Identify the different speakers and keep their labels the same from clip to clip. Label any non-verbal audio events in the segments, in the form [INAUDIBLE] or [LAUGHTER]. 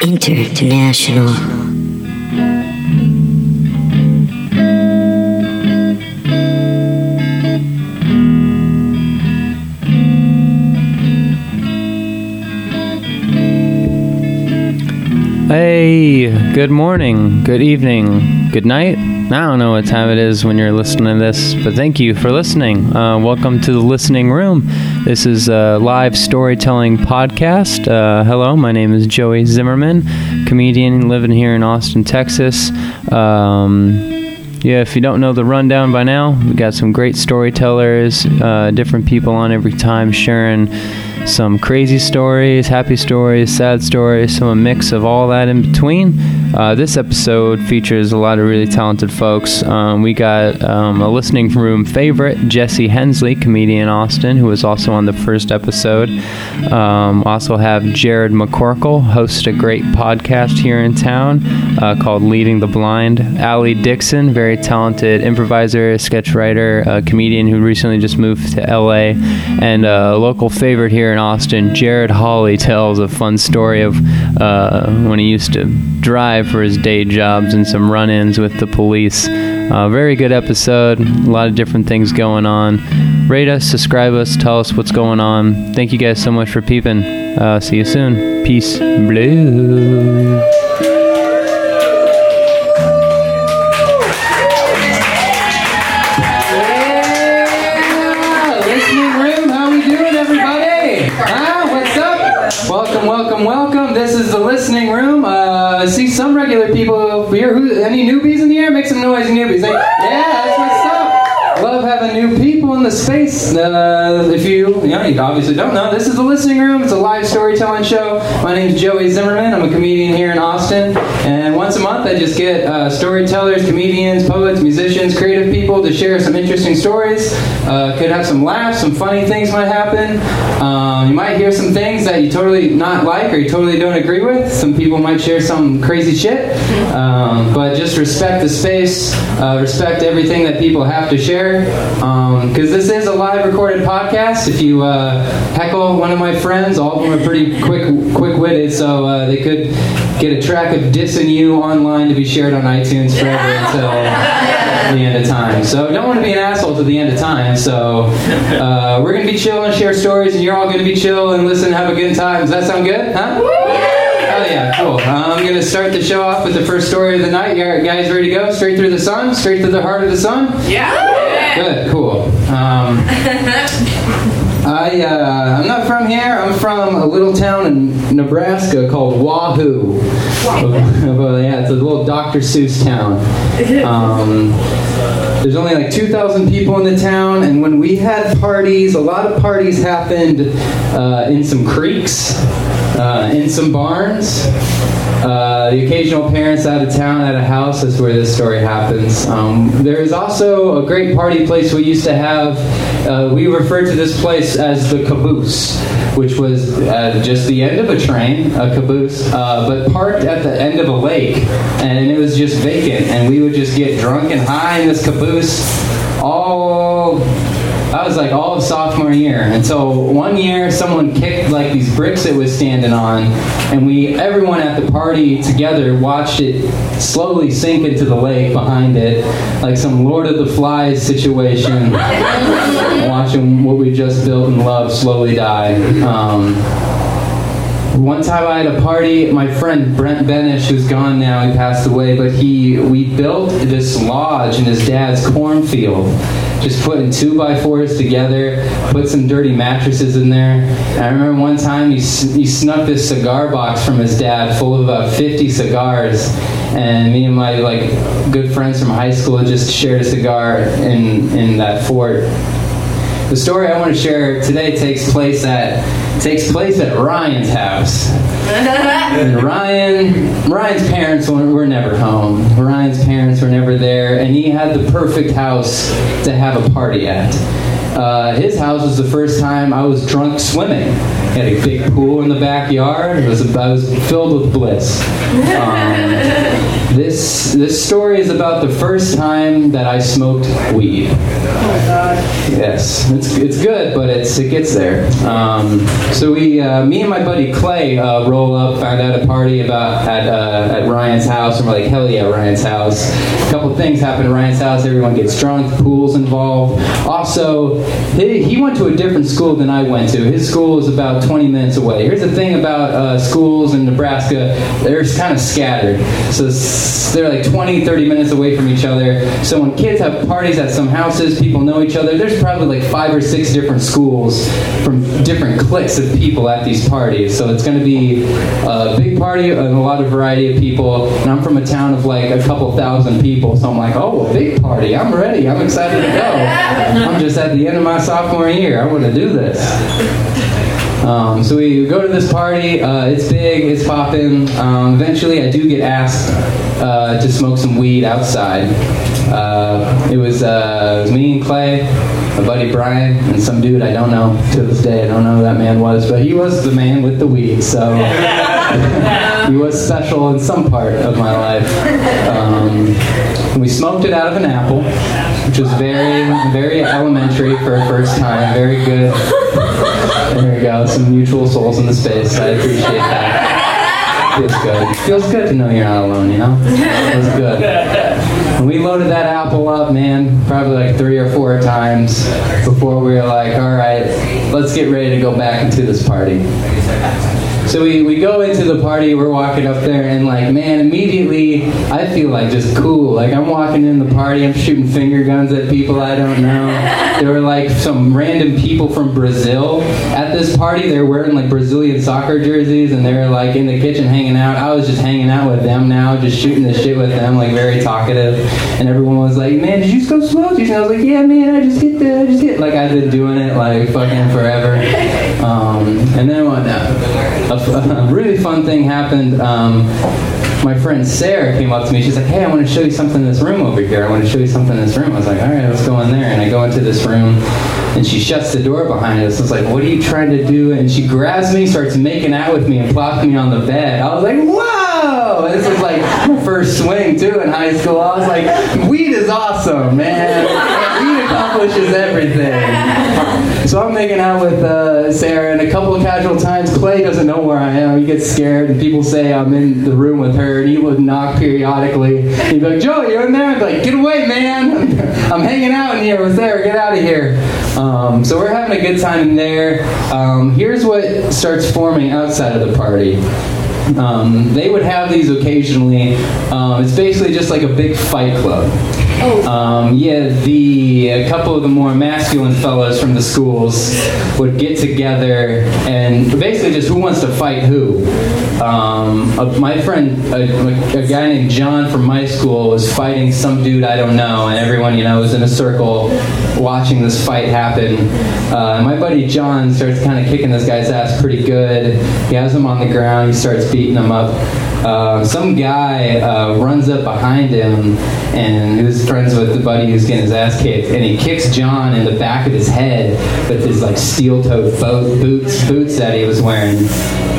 Speaker 1: International.
Speaker 2: Hey, good morning, good evening, good night. I don't know what time it is when you're listening to this, but thank you for listening. Uh, welcome to the listening room. This is a live storytelling podcast. Uh, hello, my name is Joey Zimmerman, comedian living here in Austin, Texas. Um, yeah, if you don't know the rundown by now, we got some great storytellers, uh, different people on every time sharing some crazy stories, happy stories, sad stories, some a mix of all that in between. Uh, this episode features a lot of really talented folks. Um, we got um, a listening room favorite, Jesse Hensley, comedian Austin, who was also on the first episode. Um, also have Jered McCorkle, host a great podcast here in town uh, called Leading the Blind. Aly Dixon, very talented improviser, sketch writer, a comedian who recently just moved to LA, and a local favorite here in Austin, Jared Hawley, tells a fun story of uh, when he used to drive for his day jobs and some run ins with the police. Uh, very good episode, a lot of different things going on. Rate us, subscribe us, tell us what's going on. Thank you guys so much for peeping. Uh, see you soon. Peace. Blue.
Speaker 3: The space. Uh, if you, you know, you obviously don't know, this is the listening room. It's a live storytelling show. My name is Joey Zimmerman. I'm a comedian here in Austin, and once a month I just get uh, storytellers, comedians, poets, musicians, creative people to share some interesting stories. Uh, could have some laughs, some funny things might happen. Um, you might hear some things that you totally not like or you totally don't agree with. Some people might share some crazy shit, um, but just respect the space, uh, respect everything that people have to share. Because this is a live recorded podcast. If you uh, heckle one of my friends, all of them are pretty quick, quick-witted, so uh, they could get a track of dissing you online to be shared on iTunes forever until the end of time. So don't want to be an asshole to the end of time. So uh, we're gonna be chill and share stories, and you're all gonna be chill and listen, and have a good time. Does that sound good? Huh? Oh yeah, cool. I'm gonna start the show off with the first story of the night. You guys ready to go? Straight through the sun? Straight to the heart of the sun? Good, cool. Um, [LAUGHS] I, uh, I'm not from here. I'm from a little town in Nebraska called Wahoo. well, yeah, it's a little Dr. Seuss town. [LAUGHS] Um, there's only like 2,000 people in the town, and when we had parties, a lot of parties happened uh, in some creeks, uh, in some barns. Uh, the occasional parents out of town at a house is where this story happens. Um, there is also a great party place we used to have. Uh, we referred to this place as the caboose, which was uh, just the end of a train, a caboose, uh, but parked at the end of a lake, and it was just vacant. And we would just get drunk and high in this caboose all was like all of sophomore year And so one year someone kicked like these bricks it was standing on, and we everyone at the party together watched it slowly sink into the lake behind it, like some Lord of the Flies situation, [LAUGHS] watching what we just built and loved slowly die. Um, one time I had a party, my friend Brent Benish, who's gone now, he passed away, but he we built this lodge in his dad's cornfield. Just putting two by fours together, put some dirty mattresses in there. And I remember one time he, he snuck this cigar box from his dad full of about 50 cigars. And me and my like good friends from high school just shared a cigar in, in that fort. The story I want to share today takes place at takes place at Ryan's house. And Ryan Ryan's parents were, were never home. Ryan's parents were never there, and he had the perfect house to have a party at. Uh, his house was the first time I was drunk swimming. He had a big pool in the backyard. It was I was filled with bliss. [LAUGHS] Um, this this story is about the first time that I smoked weed. Yes, it's, it's good, but it's it gets there. Um, so we, uh, me and my buddy Clay, uh, roll up, found out a party about at uh, at Ryan's house, and we're like, hell yeah, Ryan's house. A couple things happen at Ryan's house. Everyone gets drunk. Pool's involved. Also, he, he went to a different school than I went to. His school is about 20 minutes away. Here's the thing about uh, schools in Nebraska: they're kind of scattered. So they're like 20, 30 minutes away from each other. So when kids have parties at some houses, people know each other. There's probably like five or six different schools from different cliques of people at these parties. So it's going to be a big party and a lot of variety of people. And I'm from a town of like a couple thousand people, so I'm like, oh, a big party. I'm ready. I'm excited to go. I'm just at the end of my sophomore year. I want to do this. Um, so we go to this party. Uh, it's big. It's popping. Um, eventually, I do get asked uh, to smoke some weed outside. Uh, it was uh, it was me and Clay, my buddy Brian, and some dude I don't know to this day. I don't know who that man was, but he was the man with the weed. So he was special in some part of my life. Um, we smoked it out of an apple, which was very very elementary for a first time. Very good. There we go. Some mutual souls in the space. I appreciate that. Feels good. Feels good to know you're not alone, you know? It Feels good. When we loaded that apple up, man, probably like three or four times before we were like, all right, let's get ready to go back into this party. So we, we go into the party, we're walking up there, and like, man, immediately I feel like just cool. Like, I'm walking in the party, I'm shooting finger guns at people I don't know. [LAUGHS] There were like some random people from Brazil at this party. They're wearing like Brazilian soccer jerseys, and they're like in the kitchen hanging out. I was just hanging out with them now, just shooting the shit with them, like very talkative. And everyone was like, man, did you just go smoke? And I was like, yeah, man, I just hit the, I just hit. Like, I've been doing it like fucking forever. [LAUGHS] Um, and then what? Uh, a, [LAUGHS] really fun thing happened. Um, my friend Sarah came up to me. She's like, "Hey, I want to show you something in this room over here. I want to show you something in this room." I was like, "All right, let's go in there." And I go into this room, and she shuts the door behind us. I was like, "What are you trying to do?" And she grabs me, starts making out with me, and plops me on the bed. I was like, "Whoa!" This was like first swing too in high school. I was like, "Weed is awesome, man. Weed accomplishes everything." So I'm making out with uh, Sarah, and a couple of casual times, Clay doesn't know where I am. He gets scared, and people say I'm in the room with her, and he would knock periodically. He'd be like, Joe, you're in there? I'd be like, get away, man. [LAUGHS] I'm hanging out in here with Sarah. Get out of here. Um, so we're having a good time in there. Um, here's what starts forming outside of the party. Um, they would have these occasionally. Um, it's basically just like a big fight club. Um, yeah, the a couple of the more masculine fellows from the schools would get together and basically just who wants to fight who. Um, my friend, a, a guy named John from my school, was fighting some dude I don't know, and everyone you know was in a circle watching this fight happen. Uh, my buddy John starts kind of kicking this guy's ass pretty good. He has him on the ground. He starts beating him up. Uh, some guy uh, runs up behind him and who's friends with the buddy who's getting his ass kicked, and he kicks John in the back of his head with his like steel-toed boat boots boots that he was wearing,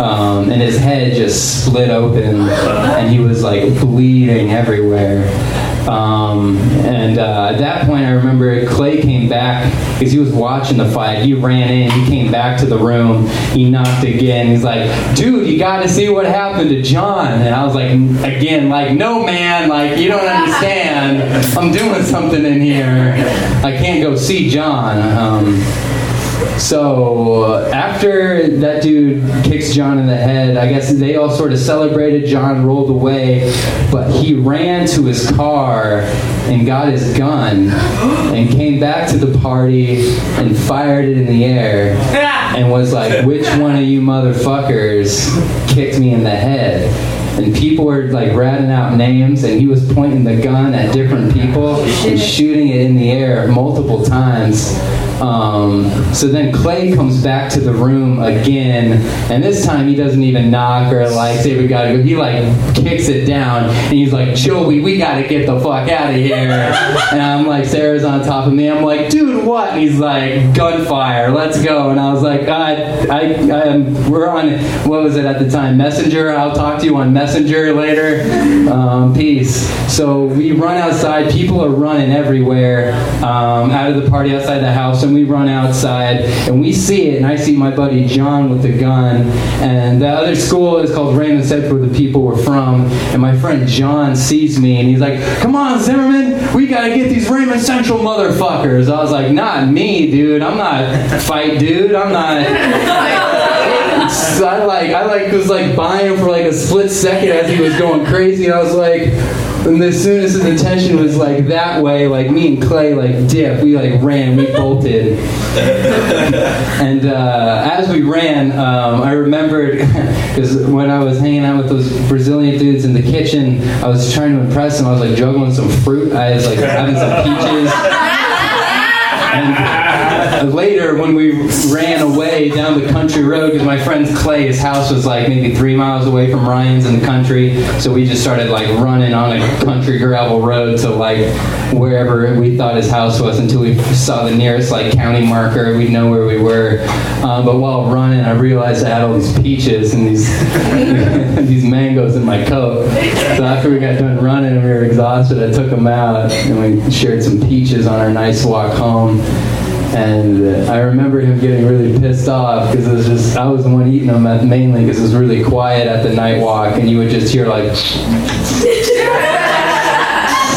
Speaker 3: um, and his head just split open, and he was like bleeding everywhere. Um, and uh, at that point, I remember Clay came back because he was watching the fight. He ran in, he came back to the room, he knocked again. He's like, "Dude, you got to see what happened to John." And I was like, again, like, "No, man, like you don't understand. I'm doing something in here. I can't go see John." Um, so uh, after that dude kicks John in the head, I guess they all sort of celebrated. John rolled away, but he ran to his car and got his gun and came back to the party and fired it in the air and was like, "Which one of you motherfuckers kicked me in the head?" And people were like ratting out names, and he was pointing the gun at different people and shooting it in the air multiple times. Um, so then Clay comes back to the room again, and this time he doesn't even knock or like say we gotta go. He like kicks it down, and he's like, Joey, we gotta get the fuck out of here. [LAUGHS] And I'm like, Sarah's on top of me. I'm like, dude, what? And he's like, gunfire, let's go. And I was like, I, I, I am, we're on, what was it at the time? Messenger. I'll talk to you on Messenger later. Um, peace. So we run outside. People are running everywhere um, out of the party outside the house, and we run outside and we see it. And I see my buddy John with the gun, and the other school is called Raymond Central, where the people were from. And my friend John sees me, and he's like, "Come on, Zimmerman, we gotta get these Raymond Central motherfuckers." I was like, "Not me, dude. I'm not fight, dude. I'm not." [LAUGHS] So I like I like was like buying him for like a split second as he was going crazy. I was like, and as soon as his intention was like that way, like me and Clay like dip, we like ran, we bolted. [LAUGHS] and uh, as we ran, um, I remembered [LAUGHS] because when I was hanging out with those Brazilian dudes in the kitchen, I was trying to impress them. I was like juggling some fruit. I was like having some peaches. [LAUGHS] And later, when we ran away down the country road, because my friend Clay's house was like maybe three miles away from Ryan's in the country, so we just started like running on a country gravel road to like wherever we thought his house was until we saw the nearest like county marker. We'd know where we were. Um, but while running, I realized I had all these peaches and these [LAUGHS] these mangoes in my coat. So after we got done running and we were exhausted, I took them out and we shared some peaches on our nice walk home. And uh, I remember him getting really pissed off because it was just I was the one eating them mainly because it was really quiet at the night walk, and you would just hear like.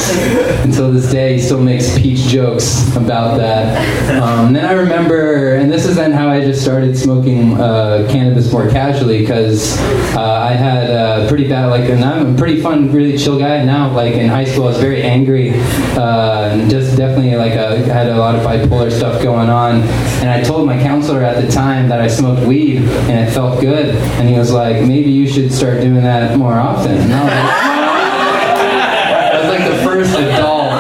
Speaker 3: [LAUGHS] Until this day, he still makes peach jokes about that. Um, then I remember, and this is then how I just started smoking uh, cannabis more casually because uh, I had a pretty bad, like, and I'm a pretty fun, really chill guy now. Like in high school, I was very angry, uh, and just definitely like a, had a lot of bipolar stuff going on. And I told my counselor at the time that I smoked weed, and it felt good. And he was like, maybe you should start doing that more often. [LAUGHS] Was like, the first adult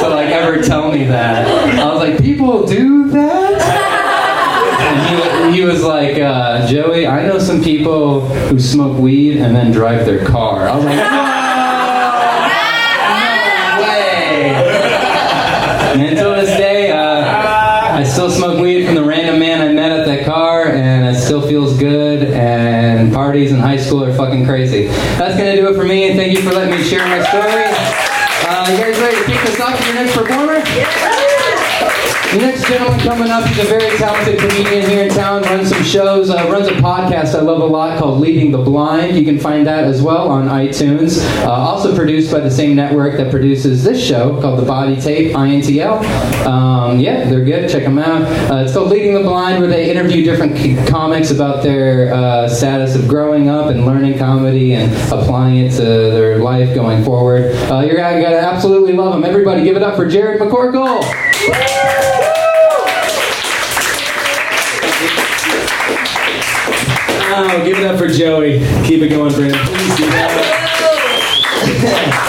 Speaker 3: to like ever tell me that. I was like, people do that? And he, he was like, uh, Joey, I know some people who smoke weed and then drive their car. I was like, no. And until this day, uh, I still smoke weed from the random man I met at that car, and it still feels good. And parties in high school are fucking crazy. That's gonna do it for me. And thank you for letting me share my story. Uh, you guys ready to kick this off with your next performer? The next gentleman coming up, he's a very talented comedian here in town, runs some shows, uh, runs a podcast I love a lot called Leading the Blind. You can find that as well on iTunes. Uh, also produced by the same network that produces this show called The Body Tape, INTL. Um, yeah, they're good. Check them out. Uh, it's called Leading the Blind, where they interview different comics about their uh, status of growing up and learning comedy and applying it to their life going forward. Uh, you're gonna, gonna absolutely love them. Everybody, give it up for Jered McCorkle.
Speaker 1: Oh, give it up for Joey. Keep it going, Brent. Please do that.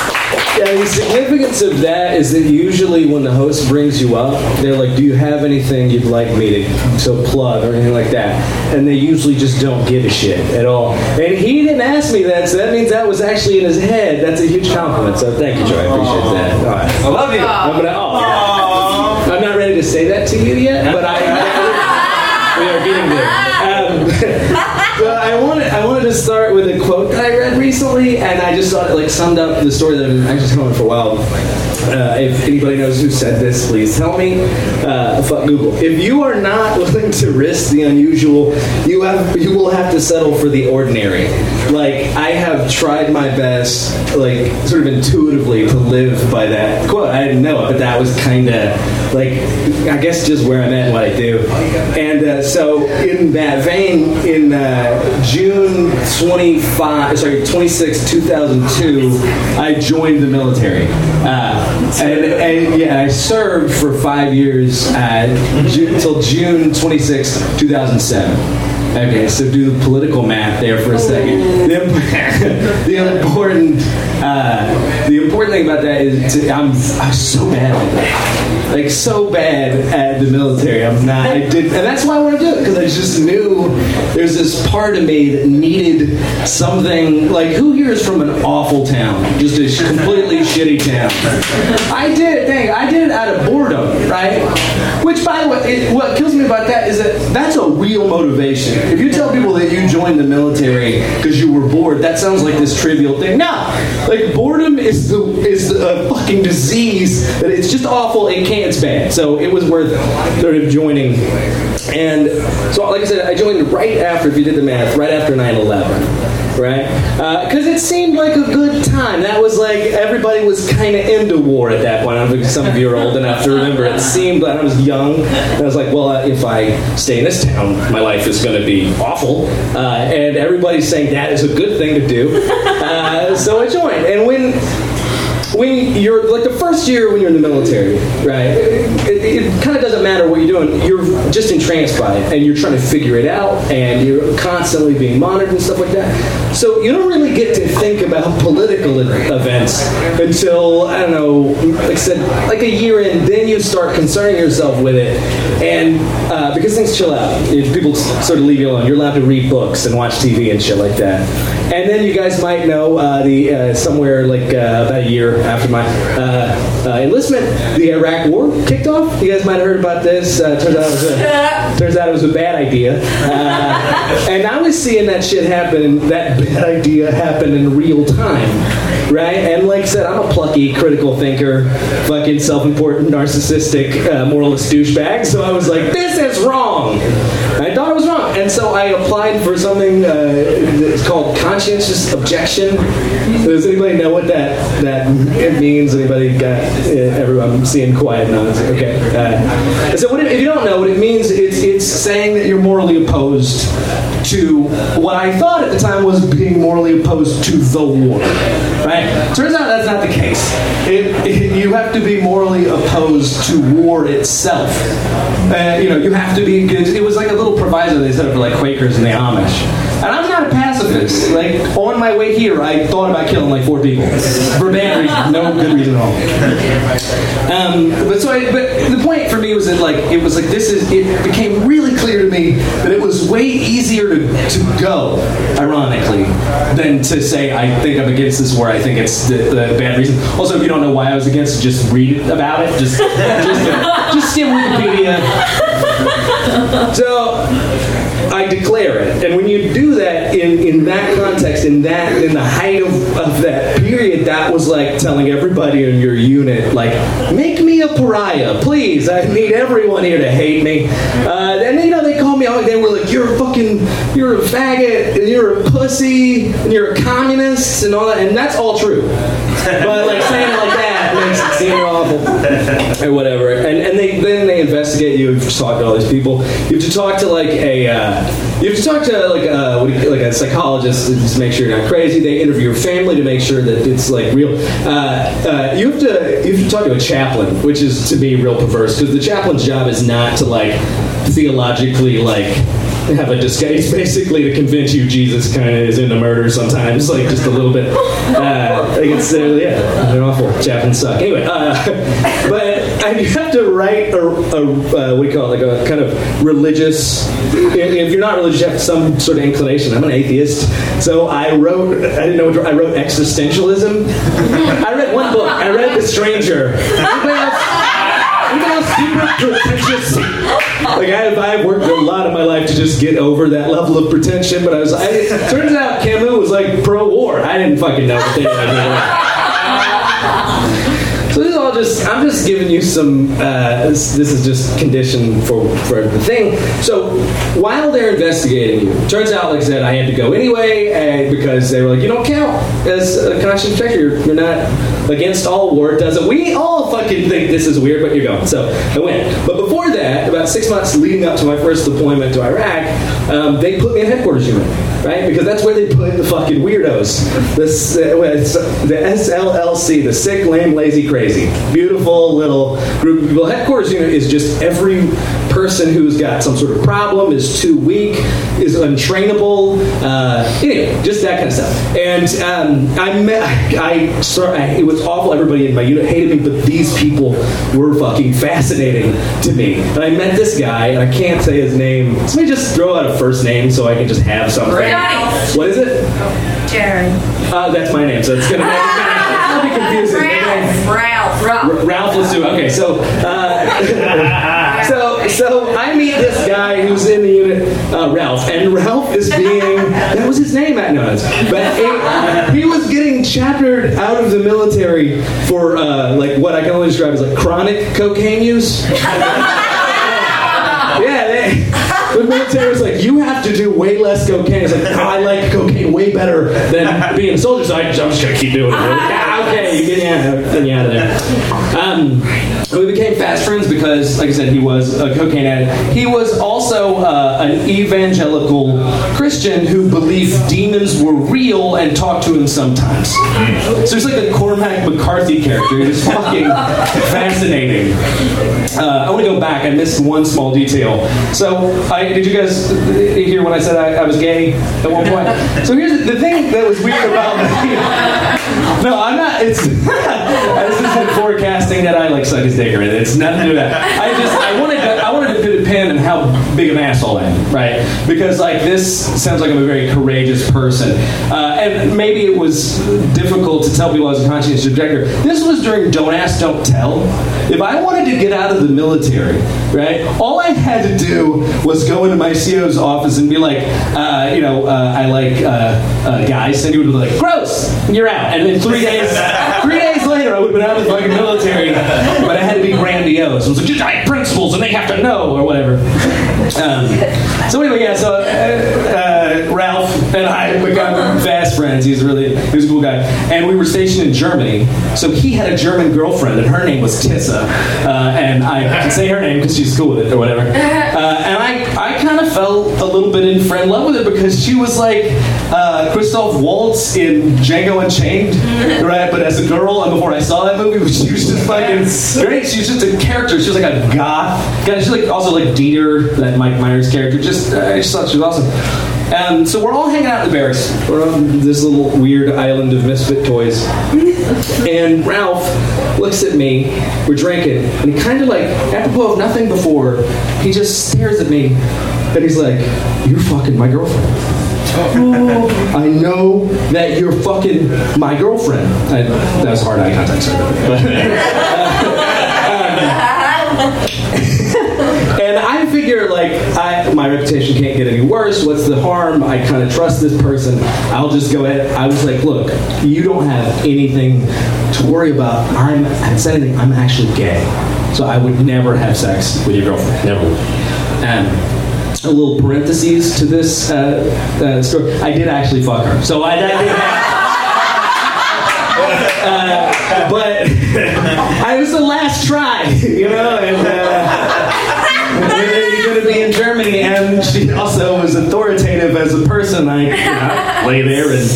Speaker 1: [LAUGHS] Yeah, the significance of that is that usually when the host brings you up, they're like, "Do you have anything you'd like me to so plug or anything like that?" And they usually just don't give a shit at all. And he didn't ask me that, so that means that was actually in his head. That's a huge compliment. So thank you, Joey. I appreciate that. All right.
Speaker 4: I love you.
Speaker 1: I'm gonna. Oh, I'm not ready to say that to you yet, but I. [LAUGHS] we are getting there. Well, I wanted I wanted to start with a quote that I read recently, and I just thought it like summed up the story that I've been actually telling for a while. Uh, if anybody knows who said this, please tell me. Uh, fuck Google. If you are not [LAUGHS] willing to risk the unusual, you have you will have to settle for the ordinary. Like I have tried my best, like sort of intuitively, to live by that quote. I didn't know it, but that was kind of like I guess just where I'm at, what I do. And uh, so in that vein, in uh, June 25, sorry, 26, 2002, I joined the military. And, and yeah, I served for five years Ju- June 26, 2007. Okay, so do the political math there for a second. The, imp- [LAUGHS] the important, uh, the important thing about that is to, I'm, I'm so bad at that. Like so bad at the military. I'm not. I did, and that's why I want to do it because I just knew there's this part of me that needed something. Like who here is from an awful town, just a completely shitty town? I did it. Dang, I did it out of boredom, right? Which, by the way, what kills me about that is that that's a real motivation. If you tell people that you joined the military because you were bored, that sounds like this trivial thing. No, like boredom is the is a fucking disease that it's just awful. It can't. Bad. So it was worth sort of joining. And so, like I said, I joined right after, if you did the math, right after 9/11 right? Because uh, it seemed like a good time. That was like everybody was kind of into war at that point. I think some of you are old enough to remember. It seemed like I was young. And I was like, well, uh, if I stay in this town, my life is going to be awful. Uh, and everybody's saying that is a good thing to do. Uh, so I joined. And when when you're like the first year when you're in the military, right? It, it kind of doesn't matter what you're doing. You're just entranced by it, and you're trying to figure it out, and you're constantly being monitored and stuff like that. So you don't really get to think about political events until I don't know, like I said, like a year in. Then you start concerning yourself with it, and uh, because things chill out, people sort of leave you alone. You're allowed to read books and watch TV and shit like that. And then you guys might know uh, the uh, somewhere like uh, about a year after my uh, uh, enlistment, the Iraq War kicked off. You guys might have heard about this. Uh, turns out it was a, [LAUGHS] turns out it was a bad idea. [LAUGHS] and I was seeing that shit happen. That bad idea happen in real time, right? And like I said, I'm a plucky, critical thinker, fucking self-important, narcissistic, moralist douchebag. So I was like, this is wrong. Was wrong, and so I applied for something that's called conscientious objection. Does anybody know what that that it means? Anybody got uh, everyone seeing quiet nods? Okay. Uh, so it, if you don't know what it means, it's it's saying that you're morally opposed to what I thought at the time was being morally opposed to the war. Right? Turns out that's not the case. It, it, you have to be morally opposed to war itself. Uh, you know, you have to be. It was like a little proviso they set up for like Quakers and the Amish. And a pacifist. Like on my way here, I thought about killing like four people for bad reason, no good reason at all. Um, but so, I, but the point for me was that like it was like this is. It became really clear to me that it was way easier to to go, ironically, than to say I think I'm against this war. I think it's the, the bad reason. Also, if you don't know why I was against, it, just read about it. Just just, just skim Wikipedia. So I declare it. And when you do that in, in that context, in that in the height of, of that period, that was like telling everybody in your unit, like, make me a pariah, please. I need everyone here to hate me. Uh, and you know, they called me out. They were like, you're a fucking, you're a faggot, and you're a pussy, and you're a communist, and all that. And that's all true. But like saying it like that it awful, or whatever. And and they then they investigate you. You have to talk to all these people. You have to talk to like a. Uh, you have to talk to like a, what do you, like a psychologist to just make sure you're not crazy. They interview your family to make sure that it's like real. Uh, uh, you have to you have to talk to a chaplain, which is to me real perverse because the chaplain's job is not to like theologically like have a disguise [LAUGHS] basically to convince you Jesus kind of is into murder sometimes, like just a little bit. Uh, think it's uh, yeah, they're awful. Chaplains suck. Anyway, uh, [LAUGHS] but I have to write a, a uh, what do you call it, like a kind of religious. If you're not religious, you have some sort of inclination. I'm an atheist, so I wrote. I didn't know. What, I wrote existentialism. I read one book. I read The Stranger. [LAUGHS] Like I I've worked a lot of my life to just get over that level of pretension, but I was. I, turns out Camus was like pro-war. I didn't fucking know what they all just, I'm just giving you some, uh, this, this, is just condition for, for the thing. So while they're investigating you, turns out, like I said, I had to go anyway because they were like, you don't count as a conscience checker. You're, you're not against all war. Doesn't. We all fucking think this is weird, but you're going. So I went. But before that, about six months leading up to my first deployment to Iraq, um, they put me in headquarters unit, right? Because that's where they put the fucking weirdos. This, uh, the SLLC, the sick, lame, lazy, crazy. Beautiful little group of people. Headquarters unit is just every person who's got some sort of problem, is too weak, is untrainable, uh, anyway, just that kind of stuff. And um, I met, I, sorry, I, it was awful. Everybody in my unit hated me, but these people were fucking fascinating to me. And I met this guy, and I can't say his name. Somebody just throw out a first name so I can just have something.
Speaker 4: Ralph.
Speaker 1: What is it?
Speaker 4: Jared.
Speaker 1: Uh, that's my name, so it's gonna, it's gonna be [LAUGHS] confusing.
Speaker 4: Ralph. Ralph. Ralph.
Speaker 1: Ralph let's do it. okay. So, uh, [LAUGHS] so, so I meet this guy who's in the unit, uh, Ralph, and Ralph is being that was his name at no, but he, he was getting chaptered out of the military for uh, like what I can only describe as like chronic cocaine use. [LAUGHS] The military was like, you have to do way less cocaine. It's like, no, I like cocaine way better than being a soldier, so I, I'm just gonna keep doing it. [LAUGHS] Like, "Ah, okay, you get me out, get me out of there. Um, we became fast friends because, like I said, he was a cocaine addict. He was also uh, an evangelical Christian who believed demons were real and talked to him sometimes. So he's like a Cormac McCarthy character. It's fucking fascinating. Uh, I want to go back. I missed one small detail. So, I, did you guys hear when I said I, I was gay at one point? So here's the, thing that was weird about me. No, I'm not. It's [LAUGHS] this isn't forecasting that I like suck his dick or anything. It's nothing to do with that. I just I wanted a pin in how big of an asshole I am, right? Because like this sounds like I'm a very courageous person, uh, and maybe it was difficult to tell people I was a conscientious objector. This was during Don't Ask, Don't Tell. If I wanted to get out of the military, right, all I had to do was go into my CO's office and be like, uh, you know, uh, I like uh, uh, guys, and he would be like, gross, you're out. And then three days, three days later, I would have been out of the fucking military, but I had to be grandiose. It was like, I have principles and they have to know, or whatever. Um, so anyway, yeah, so uh, uh, Ralph and I became fast friends. He's really, he was a cool guy. And we were stationed in Germany, so he had a German girlfriend, and her name was Tissa. Uh, and I can say her name because she's cool with it or whatever. Uh, and I, I kind of fell a little bit in friend love with her because she was like uh, Christoph Waltz in Django Unchained, right? But as a girl, and before I saw that movie, [LAUGHS] she was just fucking great. She was just a character. She was like a goth. guy. She's like also like Dieter, that Mike Myers character. Just uh, I just thought she was awesome. Um, so we're all hanging out in the barracks. We're on this little weird island of misfit toys. And Ralph looks at me. We're drinking, and he kind of like, apropos of nothing before, he just stares at me, and he's like, "You're fucking my girlfriend." [LAUGHS] I know that you're fucking my girlfriend. I, that was hard eye contact, sorry. [LAUGHS] [LAUGHS] And I figure, like, I, my reputation can't get any worse. What's the harm? I kind of trust this person. I'll just go ahead. I was like, look, you don't have anything to worry about. I'm, I said anything. I'm actually gay. So I would never have sex with your girlfriend. Never. Um, a little parentheses to this uh, uh, story. I did actually fuck her. So I, I did [LAUGHS] uh, but [LAUGHS] I was the last try, [LAUGHS] you know, and you're going to be in Germany, and she also was authoritative as a person. I you know, lay there and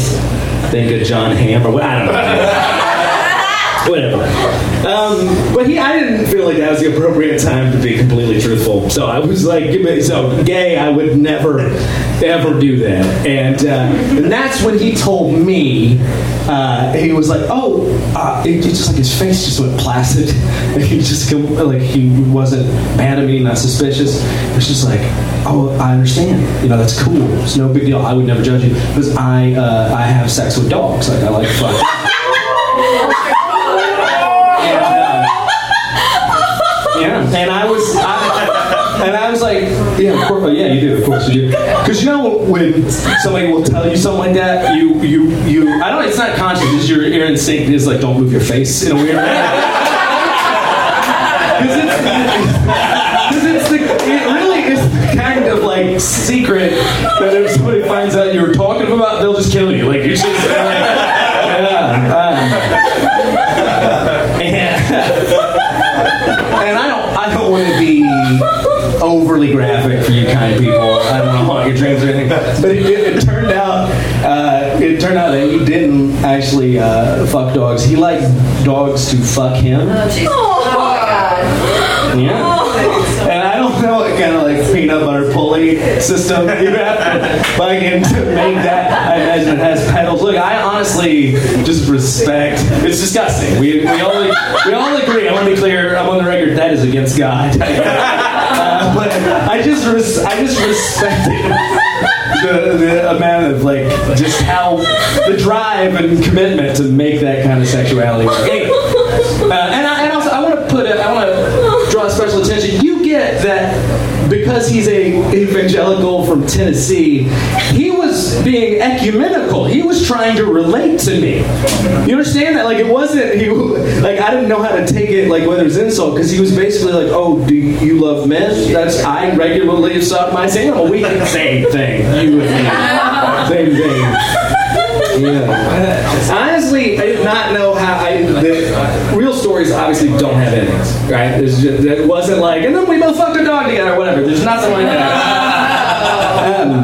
Speaker 1: think of Jon Hamm or I don't know. [LAUGHS] Whatever. Um, but he, I didn't feel like that was the appropriate time to be completely truthful. So I was like, so gay, I would never, ever do that. And uh, and that's when he told me, uh, he was like, oh, uh, it, just like his face just went placid, [LAUGHS] he just like he wasn't mad at me, not suspicious. It was just like, oh, I understand. You know, that's cool. It's no big deal. I would never judge you because I uh, I have sex with dogs. Like I like. And I was, I, [LAUGHS] and I was like, yeah, of course, yeah, you do, of course you do, because you know when somebody will tell you something like that, you, you, you, I don't, it's not conscious, it's your ear instinct is like, don't move your face in a weird way. [LAUGHS] Because it's, 'cause it's the, it really is the kind of like secret that if somebody finds out you were talking about, they'll just kill you. Like you just, like, [LAUGHS] yeah, and, and I don't, I don't want to be overly graphic for you kind of people. I don't know what your dreams or anything, but it, it, it turned out, uh, it turned out that he didn't actually uh, fuck dogs. He liked dogs to fuck him.
Speaker 4: Oh, God.
Speaker 1: Yeah. And I don't don't know what kind of like peanut butter pulley system [LAUGHS] you have to make that. I imagine it has pedals. Look, I honestly just respect. It's disgusting. We, we only we all agree. I want to be clear. I'm on the record. That is against God. [LAUGHS] uh, but I just res- I just respect [LAUGHS] the, the amount of like just how the drive and commitment to make that kind of sexuality work. Anyway, uh, and, I, and also I want to put it, I want to draw special attention. You get that because he's a evangelical from Tennessee, he was being ecumenical. He was trying to relate to me. You understand that? Like it wasn't he like I didn't know how to take it like whether it's insult because he was basically like, oh, do you love men? That's I regularly sodomize animal. We same thing. You and me, same thing. Yeah. Honestly, I did not know how I. The real stories obviously don't have endings, right? There's just, it wasn't like, and then we both fucked a dog together, or whatever. There's nothing like that. Um,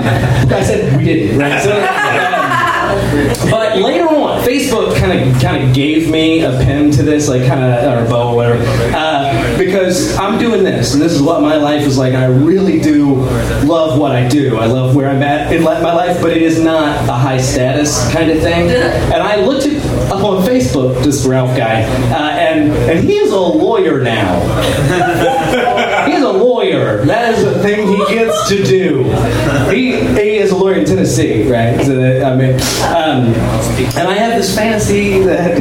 Speaker 1: I said we didn't, right? So, um, but later on, Facebook kind of kind of gave me a pen to this, like kind of or a bow or whatever, uh, because I'm doing this, and this is what my life is like. I really do love what I do. I love where I'm at in my life, but it is not a high status kind of thing. And I looked up on Facebook, this Ralph guy, uh, and and he is a lawyer now. [LAUGHS] He's a lawyer. That is a thing he gets to do. He, he is a lawyer in Tennessee, right? So that, I mean, um, and I have this fantasy that,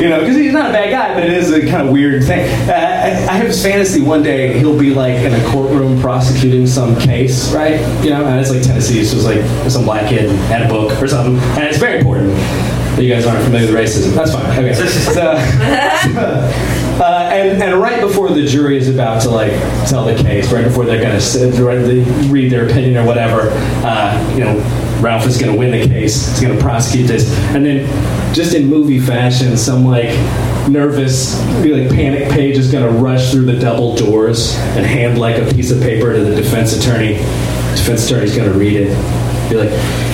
Speaker 1: you know, because he's not a bad guy, but it is a kind of weird thing. Uh, I, I have this fantasy one day he'll be like in a courtroom prosecuting some case, right? You know, and it's like Tennessee, so it's like some black kid had a book or something, and it's very important. You guys aren't familiar with racism. That's fine. Okay. So, [LAUGHS] uh, and, and right before the jury is about to like tell the case, right before they're going to read their opinion or whatever, uh, you know, Ralph is going to win the case. He's going to prosecute this, and then just in movie fashion, some like nervous, like panic page is going to rush through the double doors and hand like a piece of paper to the defense attorney. Defense attorney's going to read it. Be like, Your Honor, this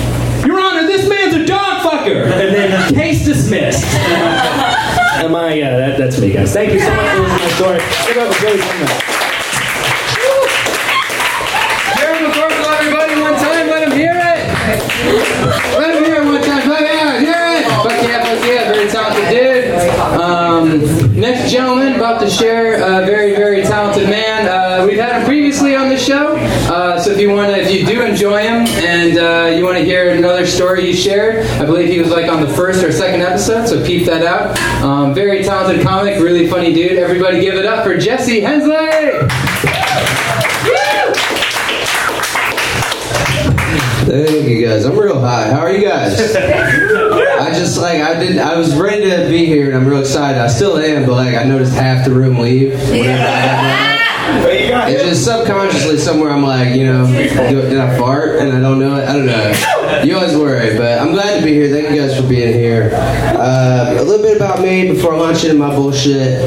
Speaker 1: man's a dog fucker, and then case dismissed. [LAUGHS] Am I? Uh, that, that's me, guys. Thank you so much for listening to my story. Give up for Billy Sunday.
Speaker 3: McCorkle, everybody, one time, let him hear it. Let him hear it one time. Fuck yeah, hear it. Fuck yeah, fuck yeah, very talented dude. Um, next gentleman about to share a very, very talented man. Uh, we've had him previously on the show, uh, so if you want to, if you do enjoy him and uh, you want to hear another story you shared, I believe he was like on the first or second episode, so peep that out. Um, very talented comic, really funny dude. Everybody give it up for Jesse Hensley.
Speaker 5: Thank you guys. I'm real high. How are you guys? [LAUGHS] I just like I did. I was ready to be here, and I'm real excited. I still am, but like I noticed half the room leave. Whenever I have that. It's just subconsciously somewhere I'm like, you know, do, did I fart and I don't know it? I don't know. You always worry, but I'm glad to be here. Thank you guys for being here. Uh, a little bit about me before I launch into my bullshit.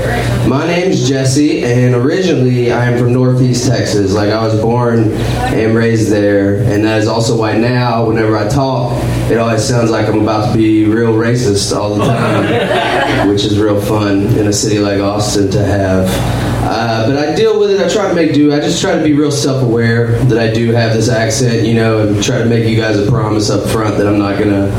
Speaker 5: My name's Jesse, and originally I am from Northeast Texas. Like I was born and raised there, and that is also why now, whenever I talk, it always sounds like I'm about to be real racist all the time, [LAUGHS] which is real fun in a city like Austin to have. Uh, but I deal with it. I try to make do. I just try to be real self-aware that I do have this accent, you know, and try to make you guys a promise up front that I'm not gonna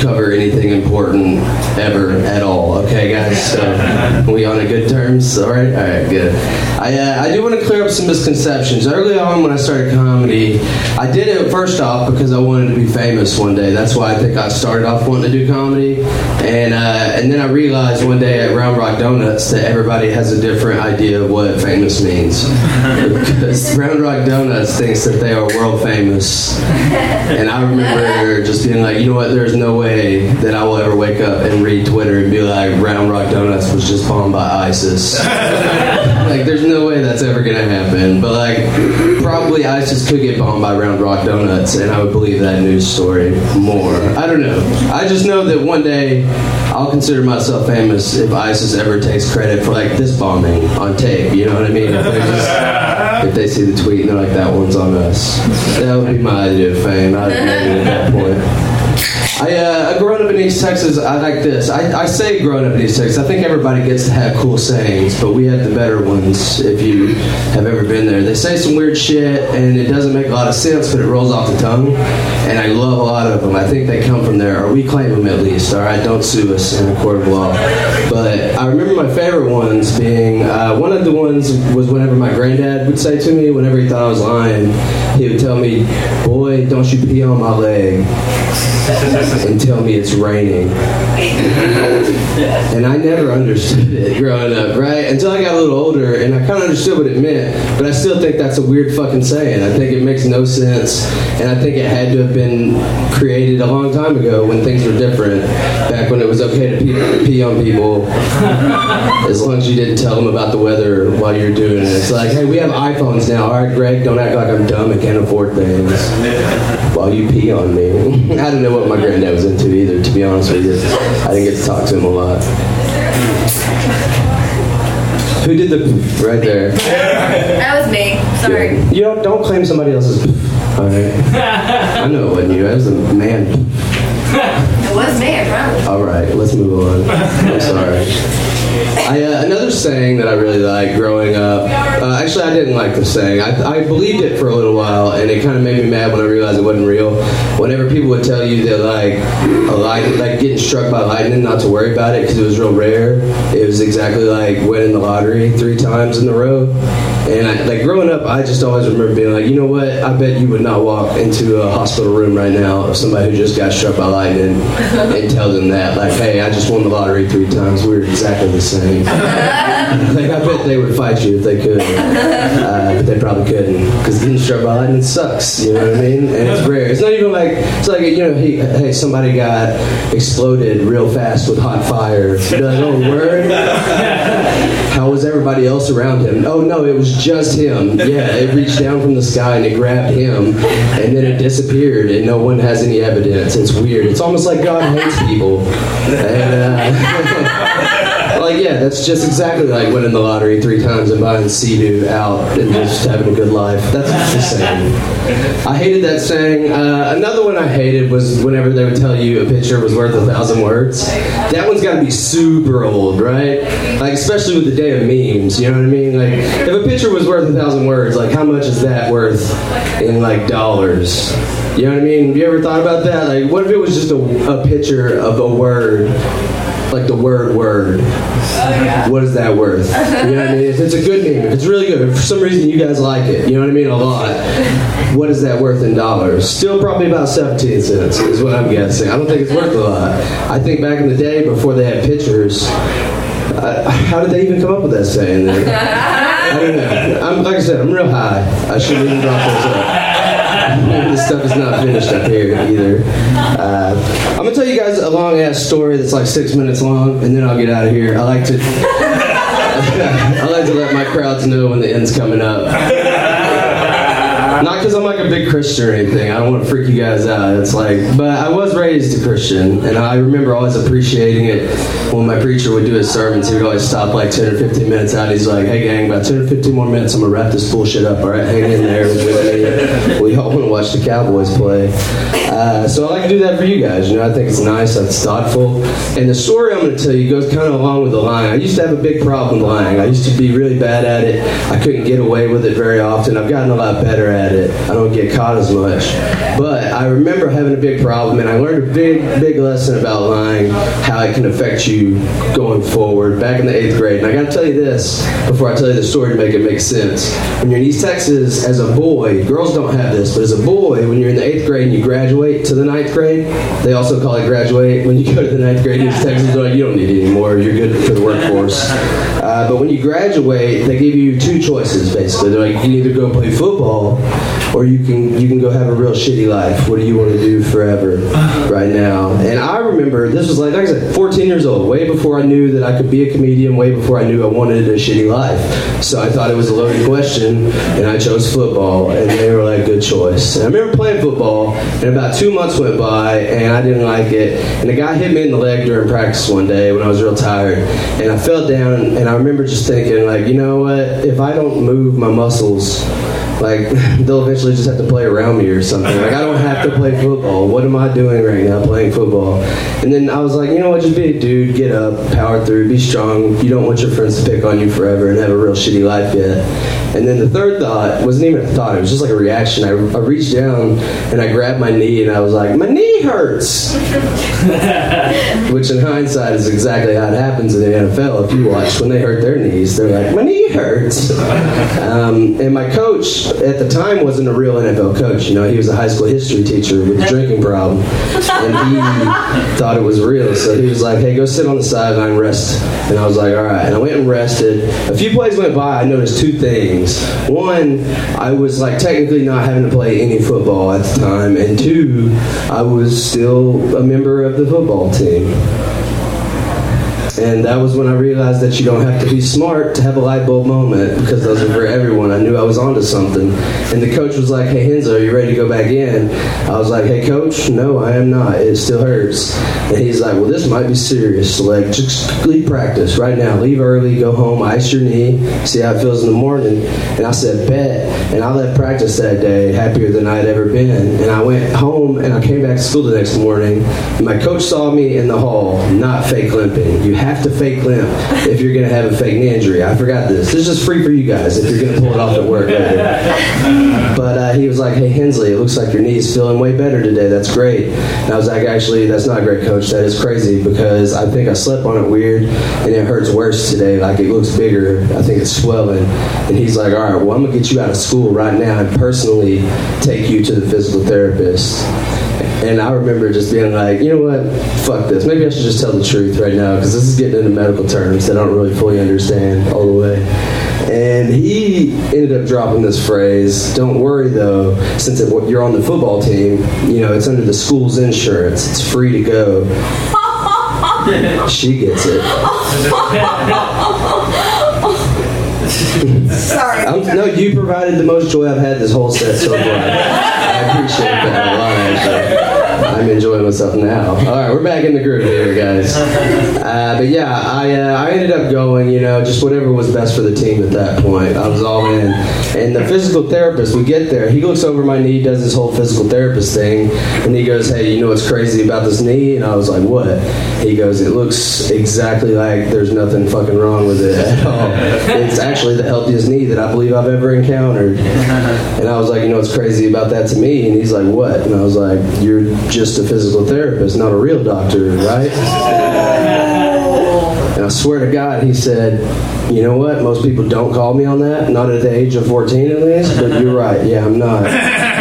Speaker 5: cover anything important ever at all. Okay, guys. So we on a good terms. All right. All right. Good. I uh, I do want to clear up some misconceptions. Early on, when I started comedy, I did it first off because I wanted to be famous one day. That's why I think I started off wanting to do comedy, and uh, and then I realized one day at Round Rock Donuts that everybody has a different idea of what famous means. because Round Rock Donuts thinks that they are world famous, and I remember just being like, you know what? There's no way that I will ever wake up and read Twitter and be like, Round Rock Donuts was just bombed by ISIS. [LAUGHS] like, there's no way that's ever gonna happen. But like, probably ISIS could get bombed by Round Rock Donuts, and I would believe that news story more. I don't know. I just know that one day I'll consider myself famous if ISIS ever takes credit for like this bombing on tape. You know what I mean? If, they're just, if they see the tweet and they're like, "That one's on us," that would be my idea of fame. I'd it at that point. I, uh, growing up in East Texas, I like this. I, I say growing up in East Texas, I think everybody gets to have cool sayings, but we have the better ones if you have ever been there. They say some weird shit, and it doesn't make a lot of sense, but it rolls off the tongue, and I love a lot of them. I think they come from there, or we claim them at least, all right? Don't sue us in a court of law. But I remember my favorite ones being, uh, one of the ones was whenever my granddad would say to me, whenever he thought I was lying, [LAUGHS] he would tell me, boy, don't you pee on my leg [LAUGHS] and tell me it's raining. And I never understood it growing up, right? Until I got a little older and I kind of understood what it meant, but I still think that's a weird fucking saying. I think it makes no sense, and I think it had to have been created a long time ago when things were different, back when it was okay to pee, pee on people, [LAUGHS] as long as you didn't tell them about the weather while you're doing it. It's like, hey, we have iPhones now. All right, Greg, don't act like I'm dumb and can't afford things while you pee on me. [LAUGHS] I don't know what my granddad was into either, to be honest with you. I didn't get to talk to him a lot. Who did the right there?
Speaker 4: That was me. Sorry.
Speaker 5: You don't don't claim somebody else's. All right. [LAUGHS] I know it wasn't you. That was a man.
Speaker 4: Was me, I promise.
Speaker 5: All right, let's move on. [LAUGHS] I'm sorry. I, uh, another saying that I really liked growing up. Uh, actually, I didn't like the saying. I, I believed it for a little while, and it kind of made me mad when I realized it wasn't real. Whenever people would tell you that like a light, like getting struck by lightning, not to worry about it because it was real rare. It was exactly like winning the lottery three times in a row. And I, like growing up, I just always remember being like, you know what? I bet you would not walk into a hospital room right now of somebody who just got struck by lightning and tell them that, like, hey, I just won the lottery three times. We're exactly the same. [LAUGHS] like, I bet they would fight you if they could, uh, but they probably couldn't because getting struck by lightning sucks. You know what I mean? And it's rare. It's not even like it's like you know, hey, hey somebody got exploded real fast with hot fire. You're like, oh, word. How was everybody else around him? Oh no, it was just him. Yeah, it reached down from the sky and it grabbed him, and then it disappeared, and no one has any evidence. It's weird. It's almost like God hates people. And, uh, [LAUGHS] like yeah, that's just exactly like winning the lottery three times and buying Sea-Doo out and just having a good life. That's she's saying. I hated that saying. Uh, another one I hated was whenever they would tell you a picture was worth a thousand words. That one's got to be super old, right? Like especially with the day of memes. You know what I mean? Like if a picture was worth a thousand words, like how much is that worth in like dollars? You know what I mean? Have you ever thought about that? Like what if it was just a, a picture of a word? like the word word. What is that worth? You know what I mean? If it's a good name, if it's really good, if for some reason you guys like it, you know what I mean? A lot. What is that worth in dollars? Still probably about 17 cents is what I'm guessing. I don't think it's worth a lot. I think back in the day before they had pictures, uh, how did they even come up with that saying? I don't know. I'm, like I said, I'm real high. I shouldn't even brought this up. This stuff is not finished up here either. Uh, I'm gonna tell you guys a long ass story that's like six minutes long, and then I'll get out of here. I like to, [LAUGHS] I like to let my crowds know when the end's coming up. Not because I'm a big Christian or anything. I don't want to freak you guys out. It's like, but I was raised a Christian, and I remember always appreciating it when my preacher would do his sermons. He would always stop like 10 or 15 minutes out. He's like, "Hey gang, about 10 or 15 more minutes, I'm gonna wrap this bullshit up. All right, hang in there with me. We all want to watch the Cowboys play." Uh, so I like to do that for you guys. You know, I think it's nice. It's thoughtful. And the story I'm going to tell you goes kind of along with the lying. I used to have a big problem lying. I used to be really bad at it. I couldn't get away with it very often. I've gotten a lot better at it. I don't get caught as much. But I remember having a big problem, and I learned a big, big lesson about lying, how it can affect you going forward. Back in the eighth grade, and I got to tell you this before I tell you the story to make it make sense. When you're in East Texas as a boy, girls don't have this, but as a boy, when you're in the eighth grade and you graduate to the ninth grade, they also call it graduate. When you go to the ninth grade in East Texas, like, you don't need it anymore. You're good for the workforce. Uh, Uh, but when you graduate, they give you two choices basically. They're like, you can either go play football or you can you can go have a real shitty life. What do you want to do forever [SIGHS] right now? And I remember this was like, like I said, 14 years old, way before I knew that I could be a comedian, way before I knew I wanted a shitty life. So I thought it was a loaded question, and I chose football, and they were like, good choice. And I remember playing football, and about two months went by, and I didn't like it. And a guy hit me in the leg during practice one day when I was real tired, and I fell down, and I remember just thinking, like, you know what? If I don't move my muscles, like [LAUGHS] they'll eventually just have to play around me or something. Like I don't have to play football. What am I doing right now playing football? And then I was like, you know what? Just be a dude, get up, power through, be strong. You don't want your friends to pick on you forever and have a real shitty life yet. And then the third thought wasn't even a thought; it was just like a reaction. I, I reached down and I grabbed my knee and I was like, "My knee hurts," [LAUGHS] which in hindsight is exactly how it happens in the NFL. If you watch when they hurt their knees, they're like, "My knee hurts." [LAUGHS] Um, and my coach at the time wasn't a real NFL coach. You know, he was a high school history teacher with a drinking problem, and he [LAUGHS] thought it was real. So he was like, "Hey, go sit on the sideline, rest." And I was like, "All right." And I went and rested. A few plays went by. I noticed two things. One, I was like technically not having to play any football at the time, and two, I was still a member of the football team. And that was when I realized that you don't have to be smart to have a light bulb moment because those are for everyone. I knew I was onto something. And the coach was like, Hey, Henzo, are you ready to go back in? I was like, Hey, coach, no, I am not. It still hurts. And he's like, Well, this might be serious. Like, just leave practice right now. Leave early, go home, ice your knee, see how it feels in the morning. And I said, Bet. And I left practice that day happier than I had ever been. And I went home and I came back to school the next morning. My coach saw me in the hall, not fake limping. You have to fake limp if you're going to have a fake knee injury. I forgot this. This is free for you guys if you're going to pull it off at work. But uh, he was like, "Hey Hensley, it looks like your knee's feeling way better today. That's great." And I was like, "Actually, that's not great, coach. That is crazy because I think I slept on it weird and it hurts worse today. Like it looks bigger. I think it's swelling." And he's like, "All right, well, I'm gonna get you out of school right now and personally take you to the physical therapist." And I remember just being like, you know what? Fuck this. Maybe I should just tell the truth right now because this is getting into medical terms that I don't really fully understand all the way. And he ended up dropping this phrase. Don't worry though, since it, you're on the football team, you know it's under the school's insurance. It's free to go. She gets it.
Speaker 4: Sorry. [LAUGHS]
Speaker 5: I'm, no, you provided the most joy I've had this whole set so far. I appreciate that a lot, actually. I'm enjoying myself now. [LAUGHS] All right, we're back in the groove here, guys. Uh, but yeah, I uh, I ended up going, you know, just whatever was best for the team at that point. I was all in. And the physical therapist, we get there. He looks over my knee, does his whole physical therapist thing, and he goes, "Hey, you know what's crazy about this knee?" And I was like, "What?" He goes, "It looks exactly like there's nothing fucking wrong with it at all. It's actually the healthiest knee that I believe I've ever encountered." [LAUGHS] And I was like, "You know what's crazy about that to me?" And he's like, "What?" And I was like, "You're just a physical therapist, not a real doctor, right?" [LAUGHS] And I swear to God, he said, "You know what? Most people don't call me on that. Not at the age of 14, at least. But you're right. Yeah, I'm not." [LAUGHS]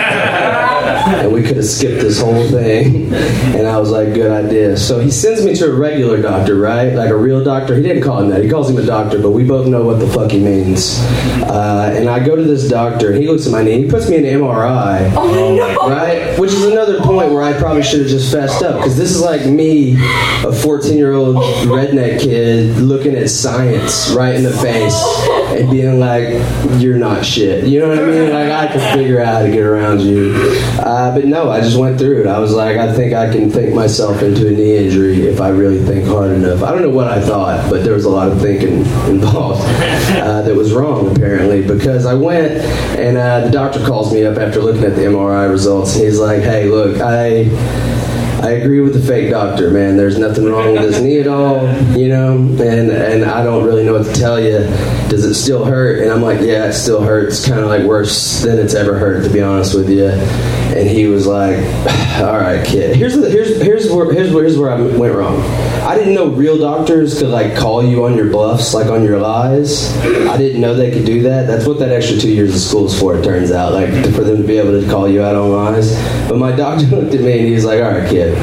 Speaker 5: and [LAUGHS] we could have skipped this whole thing. And I was like, good idea. So he sends me to a regular doctor, right? Like a real doctor. He didn't call him that. He calls him a doctor, but we both know what the fuck he means. Uh, and I go to this doctor, and he looks at my knee. He puts me in an MRI.
Speaker 4: Oh no.
Speaker 5: Right? Which is another point where I probably should have just fessed up. Because this is like me, a 14 year old redneck kid, looking at science right in the face and being like, you're not shit. You know what I mean? Like, I can figure out how to get around you. Uh, but no, I just went through it. I was like, I think I can think myself into a knee injury if I really think hard enough. I don't know what I thought, but there was a lot of thinking [LAUGHS] involved uh, that was wrong, apparently, because I went and uh, the doctor calls me up after looking at the MRI results. He's like, hey, look, I. I agree with the fake doctor, man. There's nothing wrong with his knee at all, you know, and and I don't really know what to tell you. Does it still hurt? And I'm like, yeah, it still hurts, kind of like worse than it's ever hurt, to be honest with you. And he was like, [SIGHS] all right, kid. Here's the, here's here's where here's where, here's where I went wrong. I didn't know real doctors could like call you on your bluffs, like on your lies. I didn't know they could do that. That's what that extra two years of school is for. It turns out, like for them to be able to call you out on lies. But my [LAUGHS] doctor looked at me and he was like, all right, kid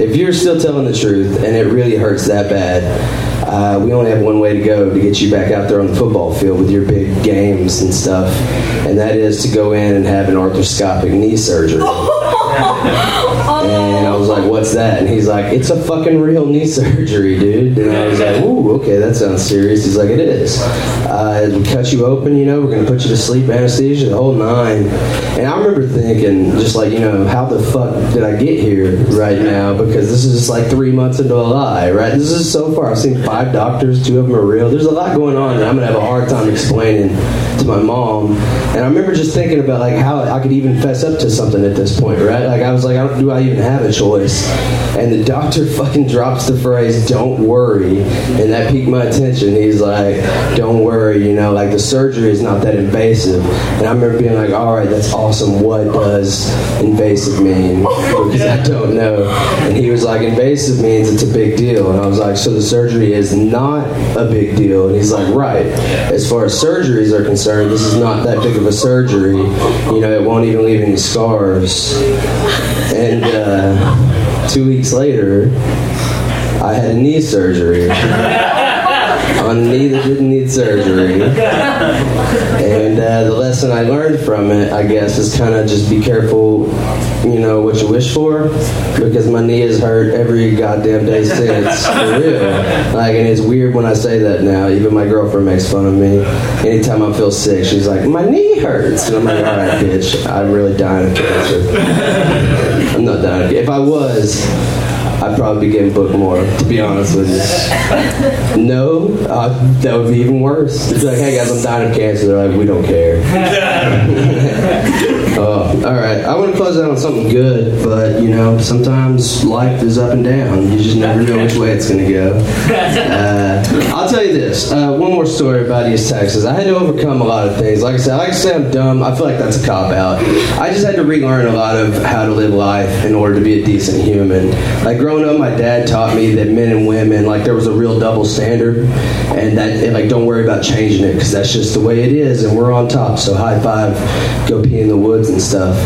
Speaker 5: if you're still telling the truth and it really hurts that bad, uh, we only have one way to go to get you back out there on the football field with your big games and stuff, and that is to go in and have an arthroscopic knee surgery. [LAUGHS] And I was like, what's that? And he's like, it's a fucking real knee [LAUGHS] surgery, dude. And I was like, ooh, okay, that sounds serious. He's like, it is. Uh, we cut you open, you know, we're going to put you to sleep, anesthesia, the whole nine. And I remember thinking, just like, you know, how the fuck did I get here right now? Because this is just like three months into a lie, right? This is so far. I've seen five doctors. Two of them are real. There's a lot going on that I'm gonna have a hard time explaining to my mom. And I remember just thinking about like how I could even fess up to something at this point, right? Like I was like, I do I even have a choice? And the doctor [LAUGHS] fucking drops the phrase, "Don't worry," and that piqued my attention. He's like, "Don't worry," you know, like the surgery is not that invasive. And I remember being like, "All right, that's awesome. What does invasive mean?" Because I don't know. And he was like, "Invasive means it's a big deal." And I was like, "So the surgery is not a big deal?" And he's like, "Right. As far as surgeries are concerned, this is not that big of a surgery. You know, it won't even leave any scars." And uh, two weeks later, I had knee surgery. [LAUGHS] on a knee that didn't need surgery. And uh, the lesson I learned from it, I guess, is kind of just be careful, you know, what you wish for, because my knee has hurt every goddamn day since, for real. Like, and it's weird when I say that now. Even my girlfriend makes fun of me. Anytime I feel sick, she's like, "My knee hurts," and I'm like, "All right, bitch, I'm really dying of cancer." I'm not dying. If I was. I'd probably be getting booked more, to be honest with you. No, uh, that would be even worse. It's like, hey guys, I'm dying of cancer. They're like, we don't care. [LAUGHS] [LAUGHS] oh, all right. I want to close out on something good, but you know, sometimes life is up and down. You just never know which way it's going to go. Uh, I'll tell you this. Uh, one more story about East Texas. I had to overcome a lot of things. Like I said, I like to say I'm dumb. I feel like that's a cop out. I just had to relearn a lot of how to live life in order to be a decent human. Like growing up, my dad taught me that men and women, like there was a real double standard, and that and, like don't worry about changing it because that's just the way it is, and we're on top. So high five, go pee in the woods and stuff.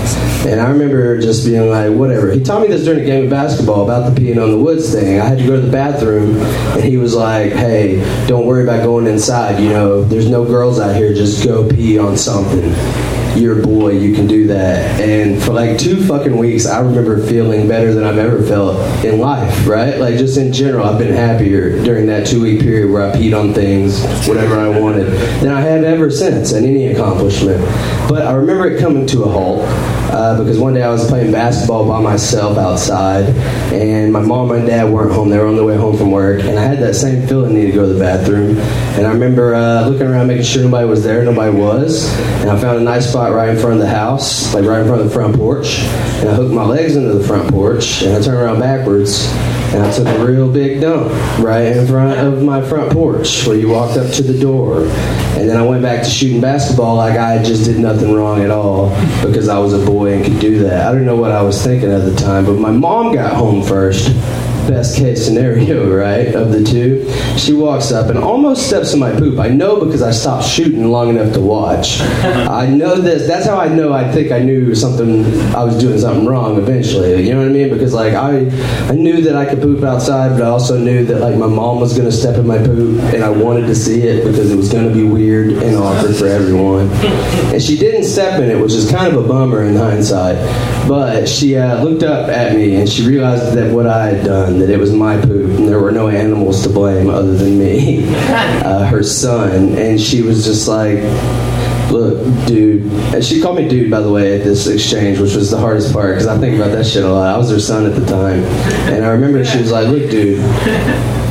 Speaker 5: And I remember just being like, whatever. He taught me this during a game of basketball about the peeing on the woods thing. I had to go to the bathroom, and he was like, hey, don't worry about going inside. You know, there's no girls out here. Just go pee on something you're boy, you can do that. And for like two fucking weeks, I remember feeling better than I've ever felt in life, right? Like just in general, I've been happier during that two week period where I peed on things, whatever I wanted, than I have ever since in any accomplishment. But I remember it coming to a halt. Uh, because one day I was playing basketball by myself outside, and my mom and dad weren't home. They were on their way home from work, and I had that same feeling need to go to the bathroom. And I remember uh, looking around, making sure nobody was there. Nobody was, and I found a nice spot right in front of the house, like right in front of the front porch. And I hooked my legs into the front porch, and I turned around backwards, and I took a real big dump right in front of my front porch where you walked up to the door. And then I went back to shooting basketball like I just did nothing wrong at all because I was a boy and could do that. I don't know what I was thinking at the time, but my mom got home first best case scenario, [LAUGHS] right, of the two. She walks up and almost steps in my poop. I know because I stopped shooting long enough to watch. [LAUGHS] I know this. That's how I know. I think I knew something. I was doing something wrong eventually. You know what I mean? Because like I, I knew that I could poop outside, but I also knew that like my mom was gonna step in my poop, and I wanted to see it because it was gonna be weird and awkward for everyone. [LAUGHS] And she didn't step in it, which is kind of a bummer in hindsight. But she uh, looked up at me and she realized that what I had done that it was my poop and there were no animals to blame other than me, [LAUGHS] uh, her son. And she was just like, look, dude. And she called me dude, by the way, at this exchange, which was the hardest part because I think about that shit a lot. I was her son at the time. And I remember she was like, look, dude,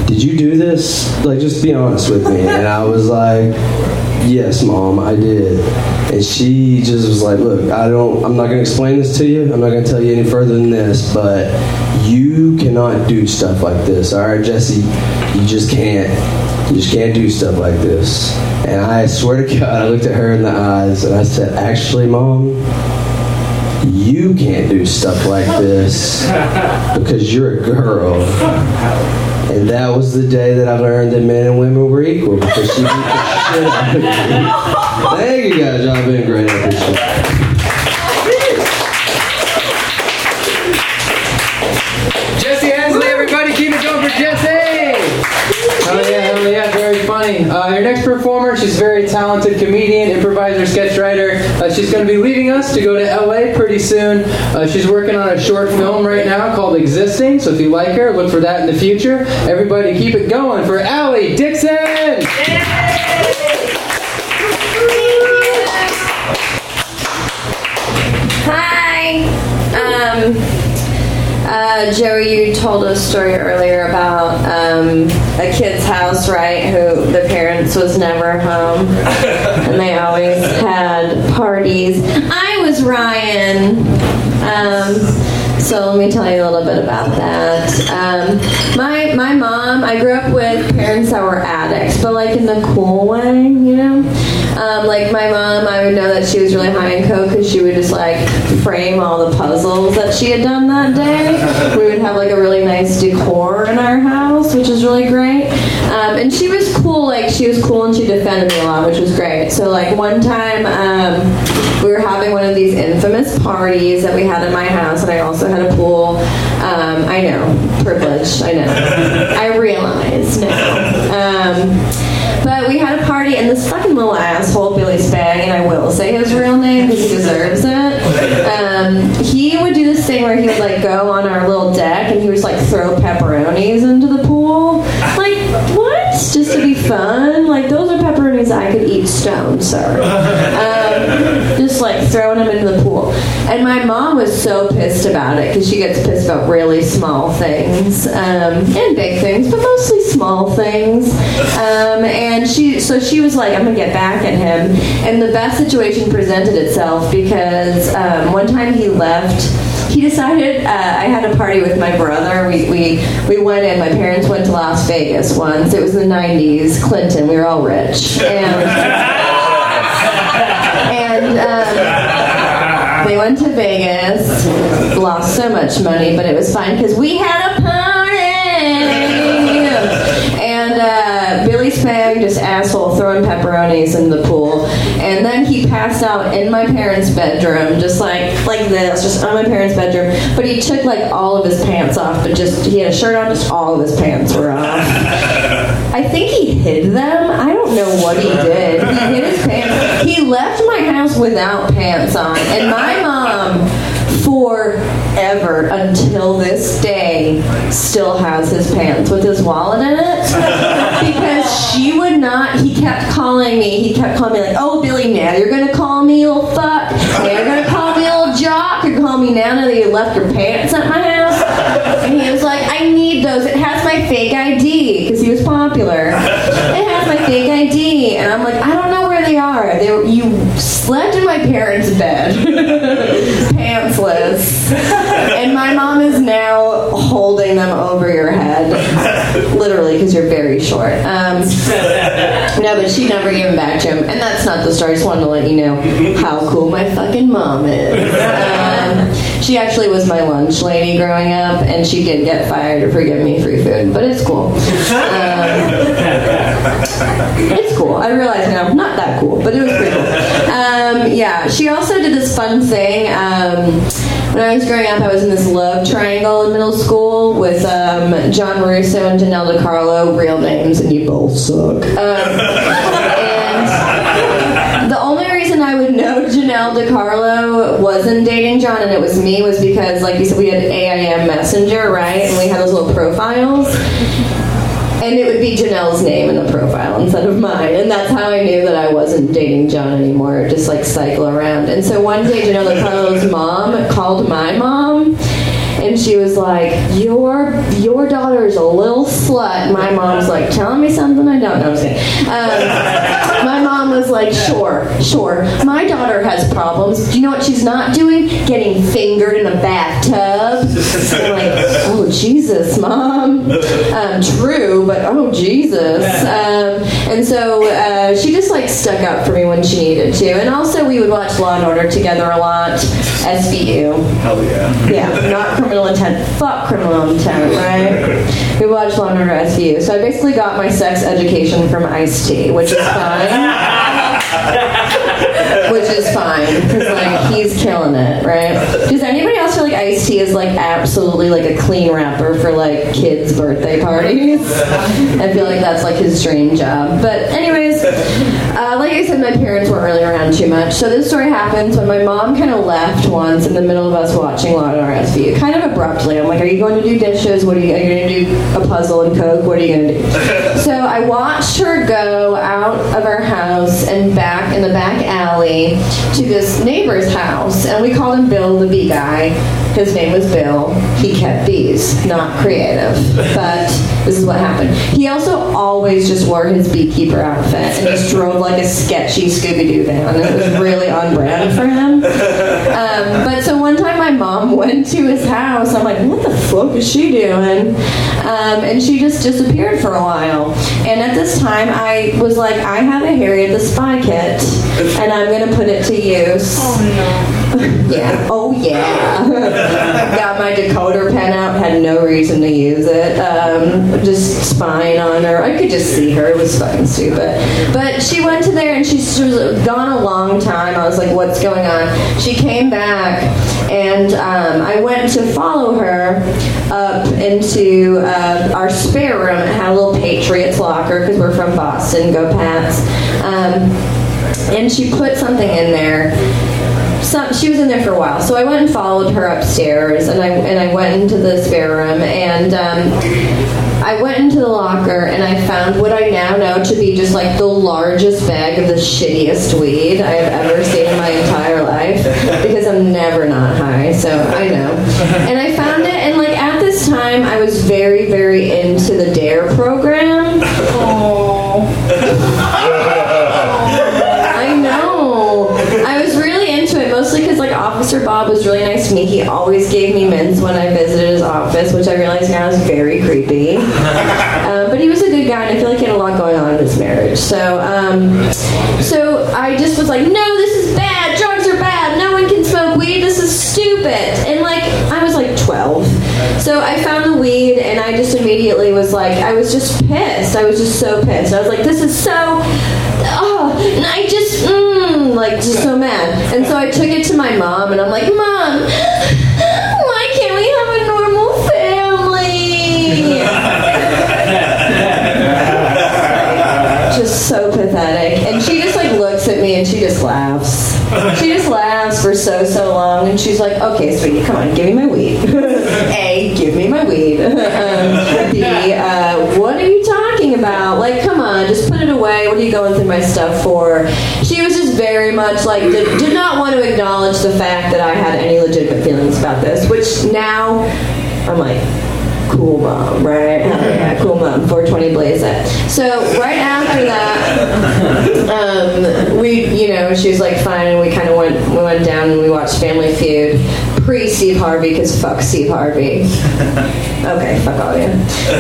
Speaker 5: did you do this? Like, just be honest with me. And I was like, yes, mom, I did. And she just was like, look, I don't, I'm not going to explain this to you. I'm not going to tell you any further than this, but you cannot do stuff like this. All right, Jesse, you just can't. You just can't do stuff like this. And I swear to God, I looked at her in the eyes and I said, actually, mom, you can't do stuff like this [LAUGHS] because you're a girl. And that was the day that I learned that men and women were equal because she beat the shit out of me. Thank you guys, y'all been great. I appreciate it.
Speaker 3: Uh, next performer, she's a very talented comedian, improviser, sketch writer. Uh, she's going to be leaving us to go to LA pretty soon. Uh, she's working on a short film right now called Existing, so if you like her, look for that in the future. Everybody, keep it going for Aly Dixon!
Speaker 4: Hi. Um, uh, Joey, you told a story earlier about um,
Speaker 6: a kid's house, right? Who the parents was never home, and they always had parties. I was Ryan. Um, so let me tell you a little bit about that. Um, my my mom, I grew up with parents that were addicts, but like in the cool way, you know. Um, like my mom, I would know that she was really high in coke because she would just like frame all the puzzles that she had done that day. We would have like a really nice decor in our house, which is really great. Um, and she was cool, like she was cool and she defended me a lot, which was great. So like one time um, we were having one of these infamous parties that we had in my house, and I also had a pool. Um, I know, privileged. I know. [LAUGHS] I realize now. Party, and this fucking little asshole, Billy Spag, and I will say his real name because he deserves it. Um, he would do this thing where he would like go on our little deck and he would like throw pepperonis into the pool. Like, what? Just to be fun? Like, I could eat stone, sir. [LAUGHS] Um, just like throwing them into the pool. And my mom was so pissed about it because she gets pissed about really small things um, and big things, but mostly small things. Um, and she, so she was like, "I'm gonna get back at him." And the best situation presented itself because um, one time he left he decided uh, I had a party with my brother. We, we we went in. My parents went to Las Vegas once. It was in the '90s, Clinton. We were all rich, and and um, they went to Vegas. Lost so much money, but it was fine because we had a party. Spag, just asshole, throwing pepperonis in the pool, and then he passed out in my parents' bedroom, just like like this, just on my parents' bedroom. But he took like all of his pants off, but just he had a shirt on, just all of his pants were off. I think he hid them. I don't know what he did. He hid his pants. He left my house without pants on, and my mom forever until this day still has his pants with his wallet in it. [LAUGHS] Because she would not he kept calling me he kept calling me like oh billy now you're gonna call me little fuck. Now you're gonna call me little jock. You're call me now now that you left your pants at my house. And he was like i need those. It has my fake id because he was popular. It has my fake id and i'm like i don't know where they are. They were, you slept in my parents bed. [LAUGHS] Pantsless [LAUGHS] and my mom is now holding them over your head. Literally because you're very short. Um, no but she never gave them back to him. And that's not the story. I just wanted to let you know how cool my fucking mom is. Um, she actually was my lunch lady growing up and she did get fired for giving me free food but it's cool. Um, it's cool. I realize now not that cool but it was pretty cool. Um, yeah she also did this fun thing um, when I was growing up, I was in this love triangle in middle school with um, John Russo and Janelle DiCarlo, real names, and you both suck. Um, [LAUGHS] and the only reason I would know Janelle DiCarlo wasn't dating John and it was me was because, like you said, we had AIM Messenger, right? And we had those little profiles. And it would be Janelle's name in the profile instead of mine. And that's how I knew that I wasn't dating John anymore, just like cycle around. And so one day, Janelle DiCarlo's mom called my mom. And she was like, "Your your daughter is a little slut." My mom's like, "Telling me something I don't know." Um, my mom was like, "Sure, sure. My daughter has problems. Do you know what she's not doing? Getting fingered in a bathtub." I'm like, [LAUGHS] "Oh Jesus, mom." Um, true, but oh Jesus. Um, and so uh, she just like stuck up for me when she needed to. And also, we would watch Law and Order together a lot. SVU.
Speaker 7: Hell yeah.
Speaker 6: Yeah, not criminal intent. Fuck criminal intent, right? We watched Law and Order SVU. So I basically got my sex education from Ice T, which is [LAUGHS] fine. Yeah. [LAUGHS] which is fine because like he's killing it, right? Does anybody else feel like Ice T is like absolutely like a clean rapper for like kids' birthday parties? I feel like that's like his dream job. But anyways, uh, like I said, my parents weren't really around too much. So this story happens when my mom kind of left once in the middle of us watching Law and Order SVU, kind of abruptly. I'm like, "Are you going to do dishes? What are you? Are you going to do a puzzle and coke? What are you going to do?" So I watched her go out of our house and back in the back alley to this neighbor's house, and we called him Bill the bee guy His name was Bill. He kept bees, not creative. But this is what happened. He also always just wore his beekeeper outfit and just drove like a sketchy Scooby Doo van. It was really on brand for him. Um, but so one time my mom [LAUGHS] went to his house. I'm like, what the fuck is she doing? Um, and she just disappeared for a while. And at this time, I was like, I have a Harriet the Spy kit, and I'm gonna put it to use. [LAUGHS] yeah. Oh yeah. [LAUGHS] Got my decoder pen out. Had no reason to use it. Um, just spying on her. I could just see her. It was fucking stupid. But she went to there and she, she was gone a long time. I was like, what's going on? She came back and um, I went to follow her up into uh, our spare room. It had a little Patriots locker because we're from Boston. Go Pats. Um, and she put something in there some, she was in there for a while. So I went and followed her upstairs, and I and I went into the spare room, and um, I went into the locker, and I found what I now know to be just like the largest bag of the shittiest weed I have ever seen in my entire life, because I'm never not high, so I know. And I found it, and like at this time, I was very very into the DARE program. I know. I was really into it, mostly because like Officer Bob was really nice to me. He always gave me mints when I visited his office, which I realize now is very creepy. [LAUGHS] Uh, but he was a good guy, and I feel like he had a lot going on in his marriage. So, um, so I just was like, no, this is bad. Drugs are bad. No one can smoke weed. This is stupid. And like, I was like 12. So I found the weed, and I just immediately was like, I was just pissed. I was just so pissed. I was like, this is so oh, and I just, mm, like, just so mad. And so I took it to my mom, and I'm like, Mom, why can't we have a normal family? just so pathetic. And she just, like, looks at me and she just laughs. She just laughs for so, so long, and she's like, okay, sweetie, come on, give me my weed. [LAUGHS] A, give me my weed. [LAUGHS] um, B, uh, what are you talking about? Like, come just put it away. What are you going through my stuff for? She was just very much like, did, did not want to acknowledge the fact that I had any legitimate feelings about this, which now I'm like, cool mom, right? Yeah, cool mom. 420 blaze it. So right after that, um, we, you know, she was like fine, and we kind of went, we went down and we watched Family Feud pre Steve Harvey because fuck Steve Harvey. [LAUGHS] Okay, fuck all of you.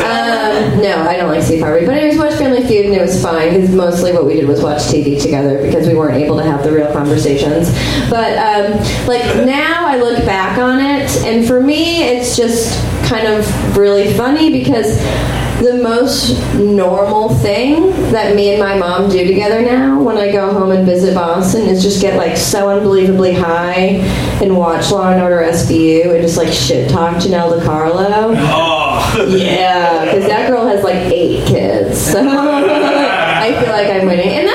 Speaker 6: Um, no, I don't like Steve Harvey. But anyways, watched Family Feud and it was fine because mostly what we did was watch TV together because we weren't able to have the real conversations. But um, like now I look back on it, and for me, it's just kind of really funny because the most normal thing that me and my mom do together now when I go home and visit Boston is just get like so unbelievably high and watch Law and Order SVU and just like shit talk Janelle DiCarlo. Oh. Yeah, because that girl has like eight kids. So [LAUGHS] I feel like I'm winning, and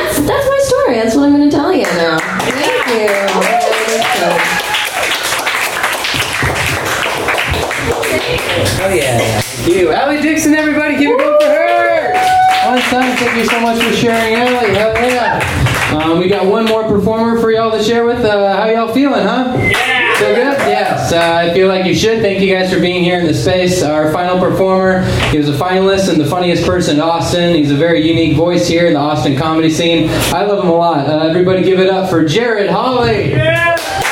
Speaker 6: you.
Speaker 3: Aly Dixon, everybody, give it up for her. One time, thank you so much for sharing, Aly. Hell yeah. Um, we got one more performer for y'all to share with. Uh, how y'all feeling, huh? Yeah. So good? Yes. Uh, I feel like you should. Thank you guys for being here in the space. Our final performer, he was a finalist and the funniest person in Austin. He's a very unique voice here in the Austin comedy scene. I love him a lot. Uh, everybody give it up for Jared Hawley.
Speaker 7: I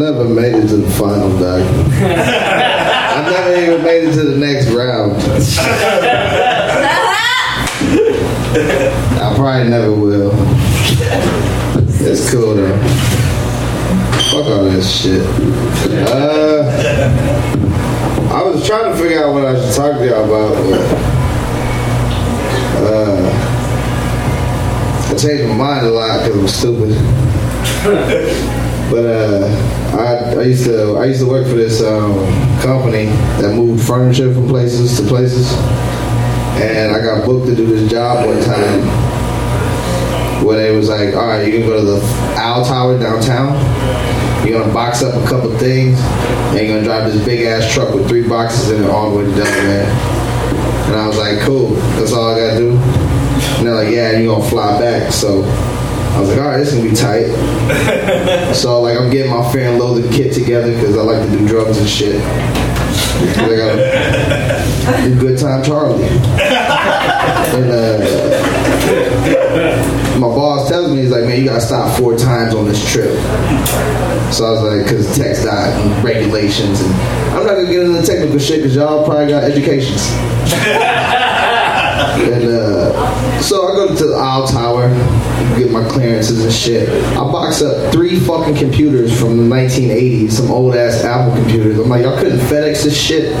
Speaker 7: never made it to the final, Doc. [LAUGHS] I never even made it to the next round. I probably never will. It's cool though. Fuck all that shit. Uh, I was trying to figure out what I should talk to y'all about, but uh, I changed my mind a lot because I'm stupid. [LAUGHS] But uh, I, I used to I used to work for this um, company that moved furniture from places to places, and I got booked to do this job one time where they was like, all right, you can go to the Owl Tower downtown. You're gonna box up a couple things, and you're gonna drive this big ass truck with three boxes in it all the way to Delaware. And I was like, cool, that's all I gotta do. And they're like, yeah, you're gonna fly back. So I was like, all right, this is gonna be tight. [LAUGHS] so like, I'm getting my fan loaded kit together because I like to do drugs and shit. I got a good time, Charlie. And uh, my boss tells me, he's like, man, you gotta stop four times on this trip. So I was like, because text died and regulations, and I'm not gonna get into the technical shit because y'all probably got educations. [LAUGHS] and uh, so I go to the Isle Tower, get my clearances and shit. I box up three fucking computers from the 1980s, some old ass Apple computers. I'm like, y'all couldn't FedEx this shit?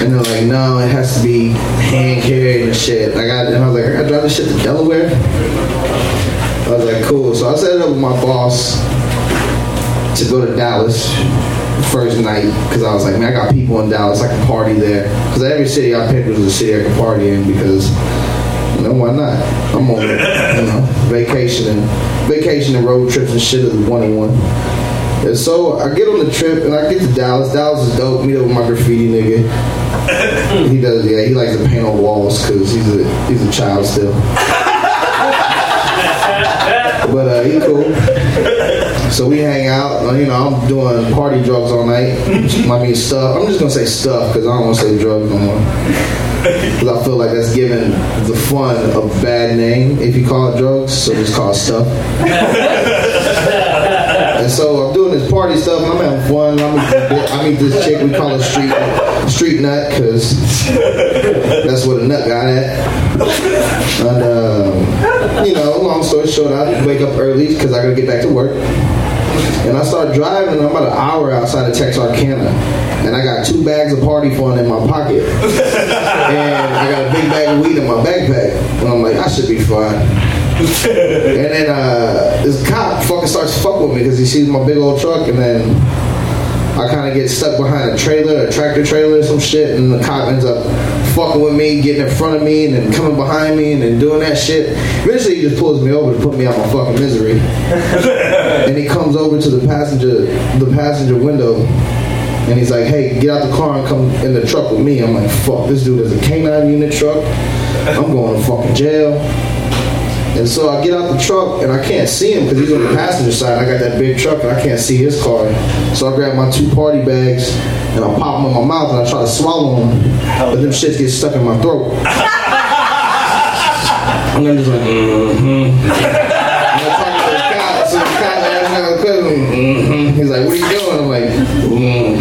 Speaker 7: And they're like, no, it has to be hand carried and shit. I got, and I was like, I gotta drive this shit to Delaware. I was like, cool. So I set it up with my boss to go to Dallas first night because I was like, man, I got people in Dallas. I can party there. Because every city I picked was a city I could party in because, you know, why not? I'm on, you know, vacation and vacation and road trips and shit is one on one. And so I get on the trip and I get to Dallas. Dallas is dope. Meet up with my graffiti nigga. [LAUGHS] He does, yeah. He likes to paint on walls because he's a he's a child still. [LAUGHS] But uh, he cool. So we hang out. uh, You know, I'm doing party drugs all night. [LAUGHS] I mean stuff. I'm just gonna say stuff because I don't want to say drugs no more. Because I feel like that's giving the fun a bad name if you call it drugs. So just call it stuff. [LAUGHS] And so I'm doing this party stuff, I'm having fun. I meet, this chick we call her street street nut because that's what a nut got at. And um, you know, long story short, I wake up early because I gotta get back to work. And I start driving. I'm about an hour outside of Texarkana, and I got two bags of party fun in my pocket, and I got a big bag of weed in my backpack. And I'm like, I should be fine. [LAUGHS] And then uh, this cop fucking starts fuck with me because he sees my big old truck, and then I kind of get stuck behind a trailer, a tractor trailer, or some shit, and the cop ends up fucking with me, getting in front of me, and then coming behind me, and then doing that shit. Eventually, he just pulls me over to put me out my fucking misery, [LAUGHS] and he comes over to the passenger, the passenger window. And he's like, hey, get out the car and come in the truck with me. I'm like, fuck, this dude is a K9 unit truck. I'm going to fucking jail. And so I get out the truck and I can't see him because he's on the passenger side. I got that big truck and I can't see his car. So I grab my two party bags and I pop them in my mouth and I try to swallow them, but them shits get stuck in my throat. And I'm just like, mm-hmm. Mm-hmm. He's like, what are you doing? I'm like, mm.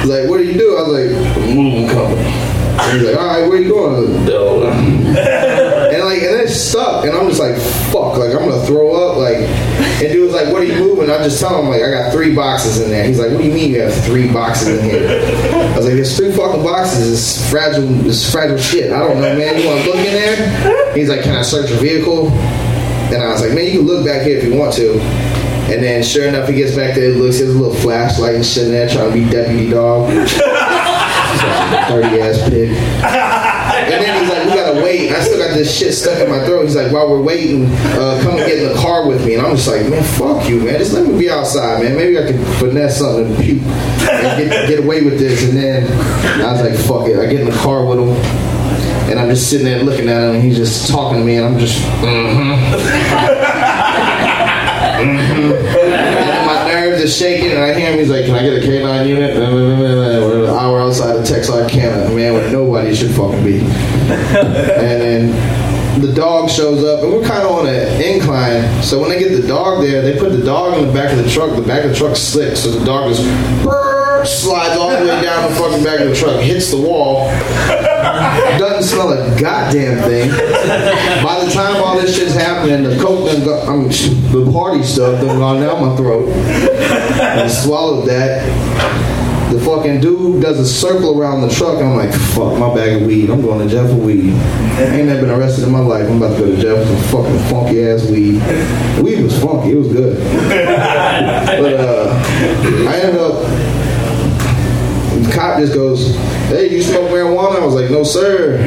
Speaker 7: He's like, what do you do? I was like, moving company. And He's like, all right, where you going? Stuck, and I'm just like, fuck, like I'm gonna throw up, like. And dude was like, what are you moving? I just tell him like, I got three boxes in there. He's like, what do you mean you have three boxes in here? I was like, there's three fucking boxes. It's fragile, it's fragile shit. I don't know, man. You want to look in there? He's like, can I search your vehicle? And I was like, man, you can look back here if you want to. And then sure enough, he gets back there, looks, a little flashlight and shit in there, trying to be deputy dog. [LAUGHS] Dirty ass pig. And then he's like, we gotta wait. And I still got this shit stuck in my throat. He's like, while we're waiting, uh, come and get in the car with me. And I'm just like, man, fuck you, man. Just let me be outside, man. Maybe I can finesse something and puke and get, get away with this. And then I was like, fuck it. I get in the car with him. And I'm just sitting there looking at him, and he's just talking to me, and I'm just, mm-hmm. And my nerves are shaking, and I hear him. He's like, "Can I get a K9 unit?" An hour Texarkana, man, where nobody should fucking be. And then the dog shows up, and we're kind of on an incline. So when they get the dog there, they put the dog in the back of the truck. The back of the truck's slick, so the dog just slides all the way down the fucking back of the truck, hits the wall. Doesn't smell a goddamn thing. By the time all this shit's happening, the coke done got, I mean, the party stuff done gone down my throat. I swallowed that. The fucking dude does a circle around the truck. And I'm like, fuck, my bag of weed. I'm going to jail for weed. Ain't never been arrested in my life. I'm about to go to jail for some fucking funky ass weed. Weed was funky. It was good. [LAUGHS] But uh, I ended up the cop just goes, "Hey, you smoke marijuana?" I was like, "No, sir."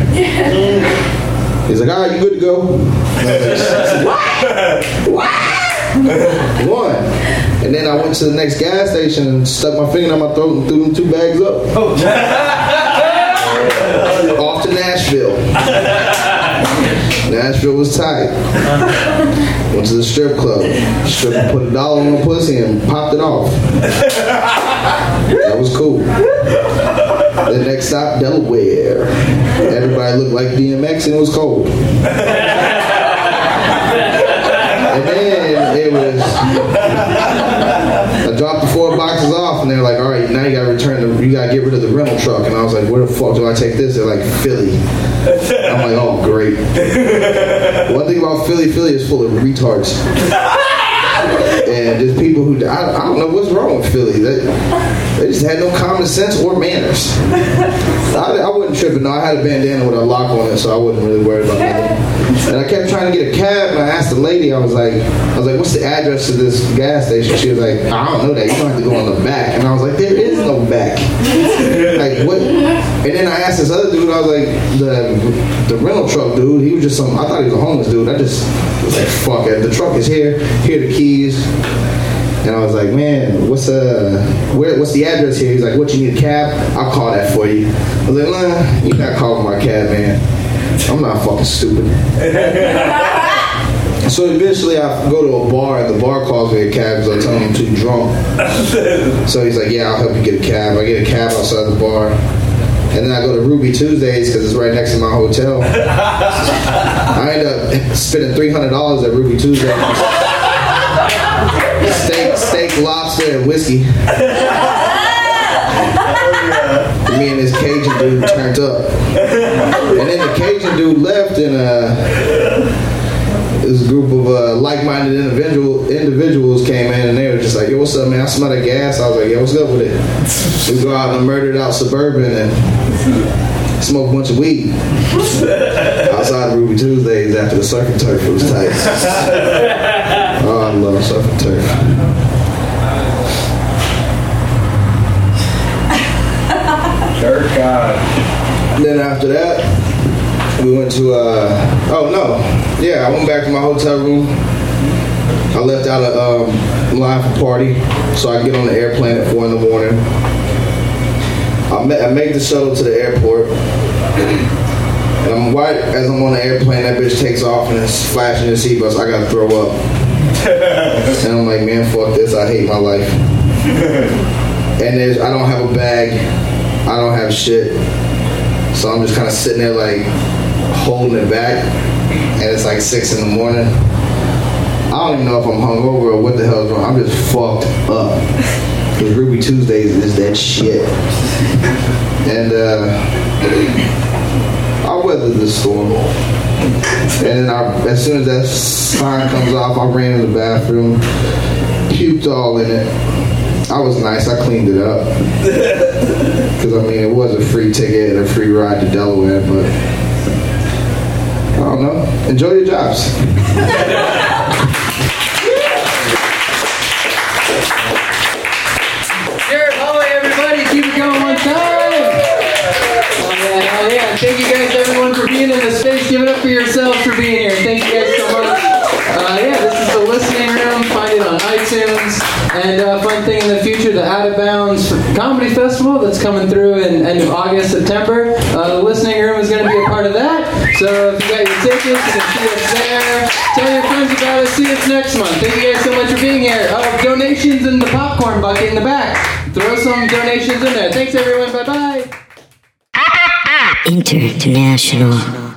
Speaker 7: He's like, "All right, you good to go?" I was like, [LAUGHS] [LAUGHS] One. And then I went to the next gas station and stuck my finger down my throat and threw them two bags up. Oh. [LAUGHS] Off to Nashville. Nashville was tight. Went to the strip club. Stripper put a dollar on my pussy and popped it off. That was cool. The next stop, Delaware. Everybody looked like DMX and it was cold. And then was. I dropped the four boxes off, and they're like, "All right, now you gotta return the, you gotta get rid of the rental truck." And I was like, "Where the fuck do I take this?" They're like, "Philly." I'm like, "Oh, great." One thing about Philly, Philly is full of retards. And just people who I, I don't know what's wrong with Philly. They, they just had no common sense or manners. I, I wasn't tripping. No, I had a bandana with a lock on it, so I wasn't really worried about that. And I kept trying to get a cab, and I asked the lady. I was like, I was like, "What's the address to this gas station?" She was like, "I don't know that. You don't have to go on the back." And I was like, "There is no back. like what?" And then I asked this other dude. I was like, "The the rental truck dude. He was just some. I thought he was a homeless dude. I just was like, fuck it. The truck is here. Here are the keys." And I was like, man, what's uh, where, what's the address here? He's like, what, you need a cab? I'll call that for you. I was like, nah, you're not calling my cab, man. I'm not fucking stupid. [LAUGHS] so eventually I go to a bar and the bar calls me a cab because I tell him I'm too drunk. [LAUGHS] so he's like, yeah, I'll help you get a cab. I get a cab outside the bar. And then I go to Ruby Tuesdays because it's right next to my hotel. [LAUGHS] I end up spending $300 at Ruby Tuesdays steak, lobster, and whiskey. [LAUGHS] Me and this Cajun dude turned up, and then the Cajun dude left, and uh, this group of uh, like-minded individual individuals came in, and they were just like, "Yo, what's up, man? I smell that gas." I was like, "Yo, what's up with it?" We go out and murdered out suburban and smoke a bunch of weed [LAUGHS] outside of Ruby Tuesdays after the surf and turf was tight. [LAUGHS] Oh, I love surf and turf.
Speaker 1: Dirt God.
Speaker 7: Then after that, we went to, uh, oh no, yeah, I went back to my hotel room. I left out a um, line for party so I could get on the airplane at 4 in the morning. I, ma- I made the shuttle to the airport. And I'm right as I'm on the airplane, that bitch takes off and it's flashing the seatbelts. I gotta throw up. [LAUGHS] and I'm like, man, fuck this. I hate my life. [LAUGHS] and there's, I don't have a bag. I don't have shit. So I'm just kind of sitting there like holding it back. And it's like six in the morning. I don't even know if I'm hungover or what the hell is wrong. I'm just fucked up. [LAUGHS] Because Ruby Tuesdays is that shit. And uh, I weathered the storm. And then I, as soon as that sign comes off, I ran in the bathroom, puked all in it. I was nice. I cleaned it up. Because, I mean, it was a free ticket and a free ride to Delaware, but I don't know. Enjoy your jobs. [LAUGHS]
Speaker 3: yeah. Thank you guys, everyone, for being in the space. Give it up for yourselves for being here. Thank you guys so much. Uh, yeah, this is the listening room. Find it on iTunes. And uh, fun thing in the future, the Out of Bounds Comedy Festival that's coming through in end of August, September. Uh, the listening room is going to be a part of that. So if you got your tickets, you can see us there. Tell your friends about us. See us next month. Thank you guys so much for being here. Uh, donations in the popcorn bucket in the back. Throw some donations in there. Thanks, everyone. Bye bye.
Speaker 8: International.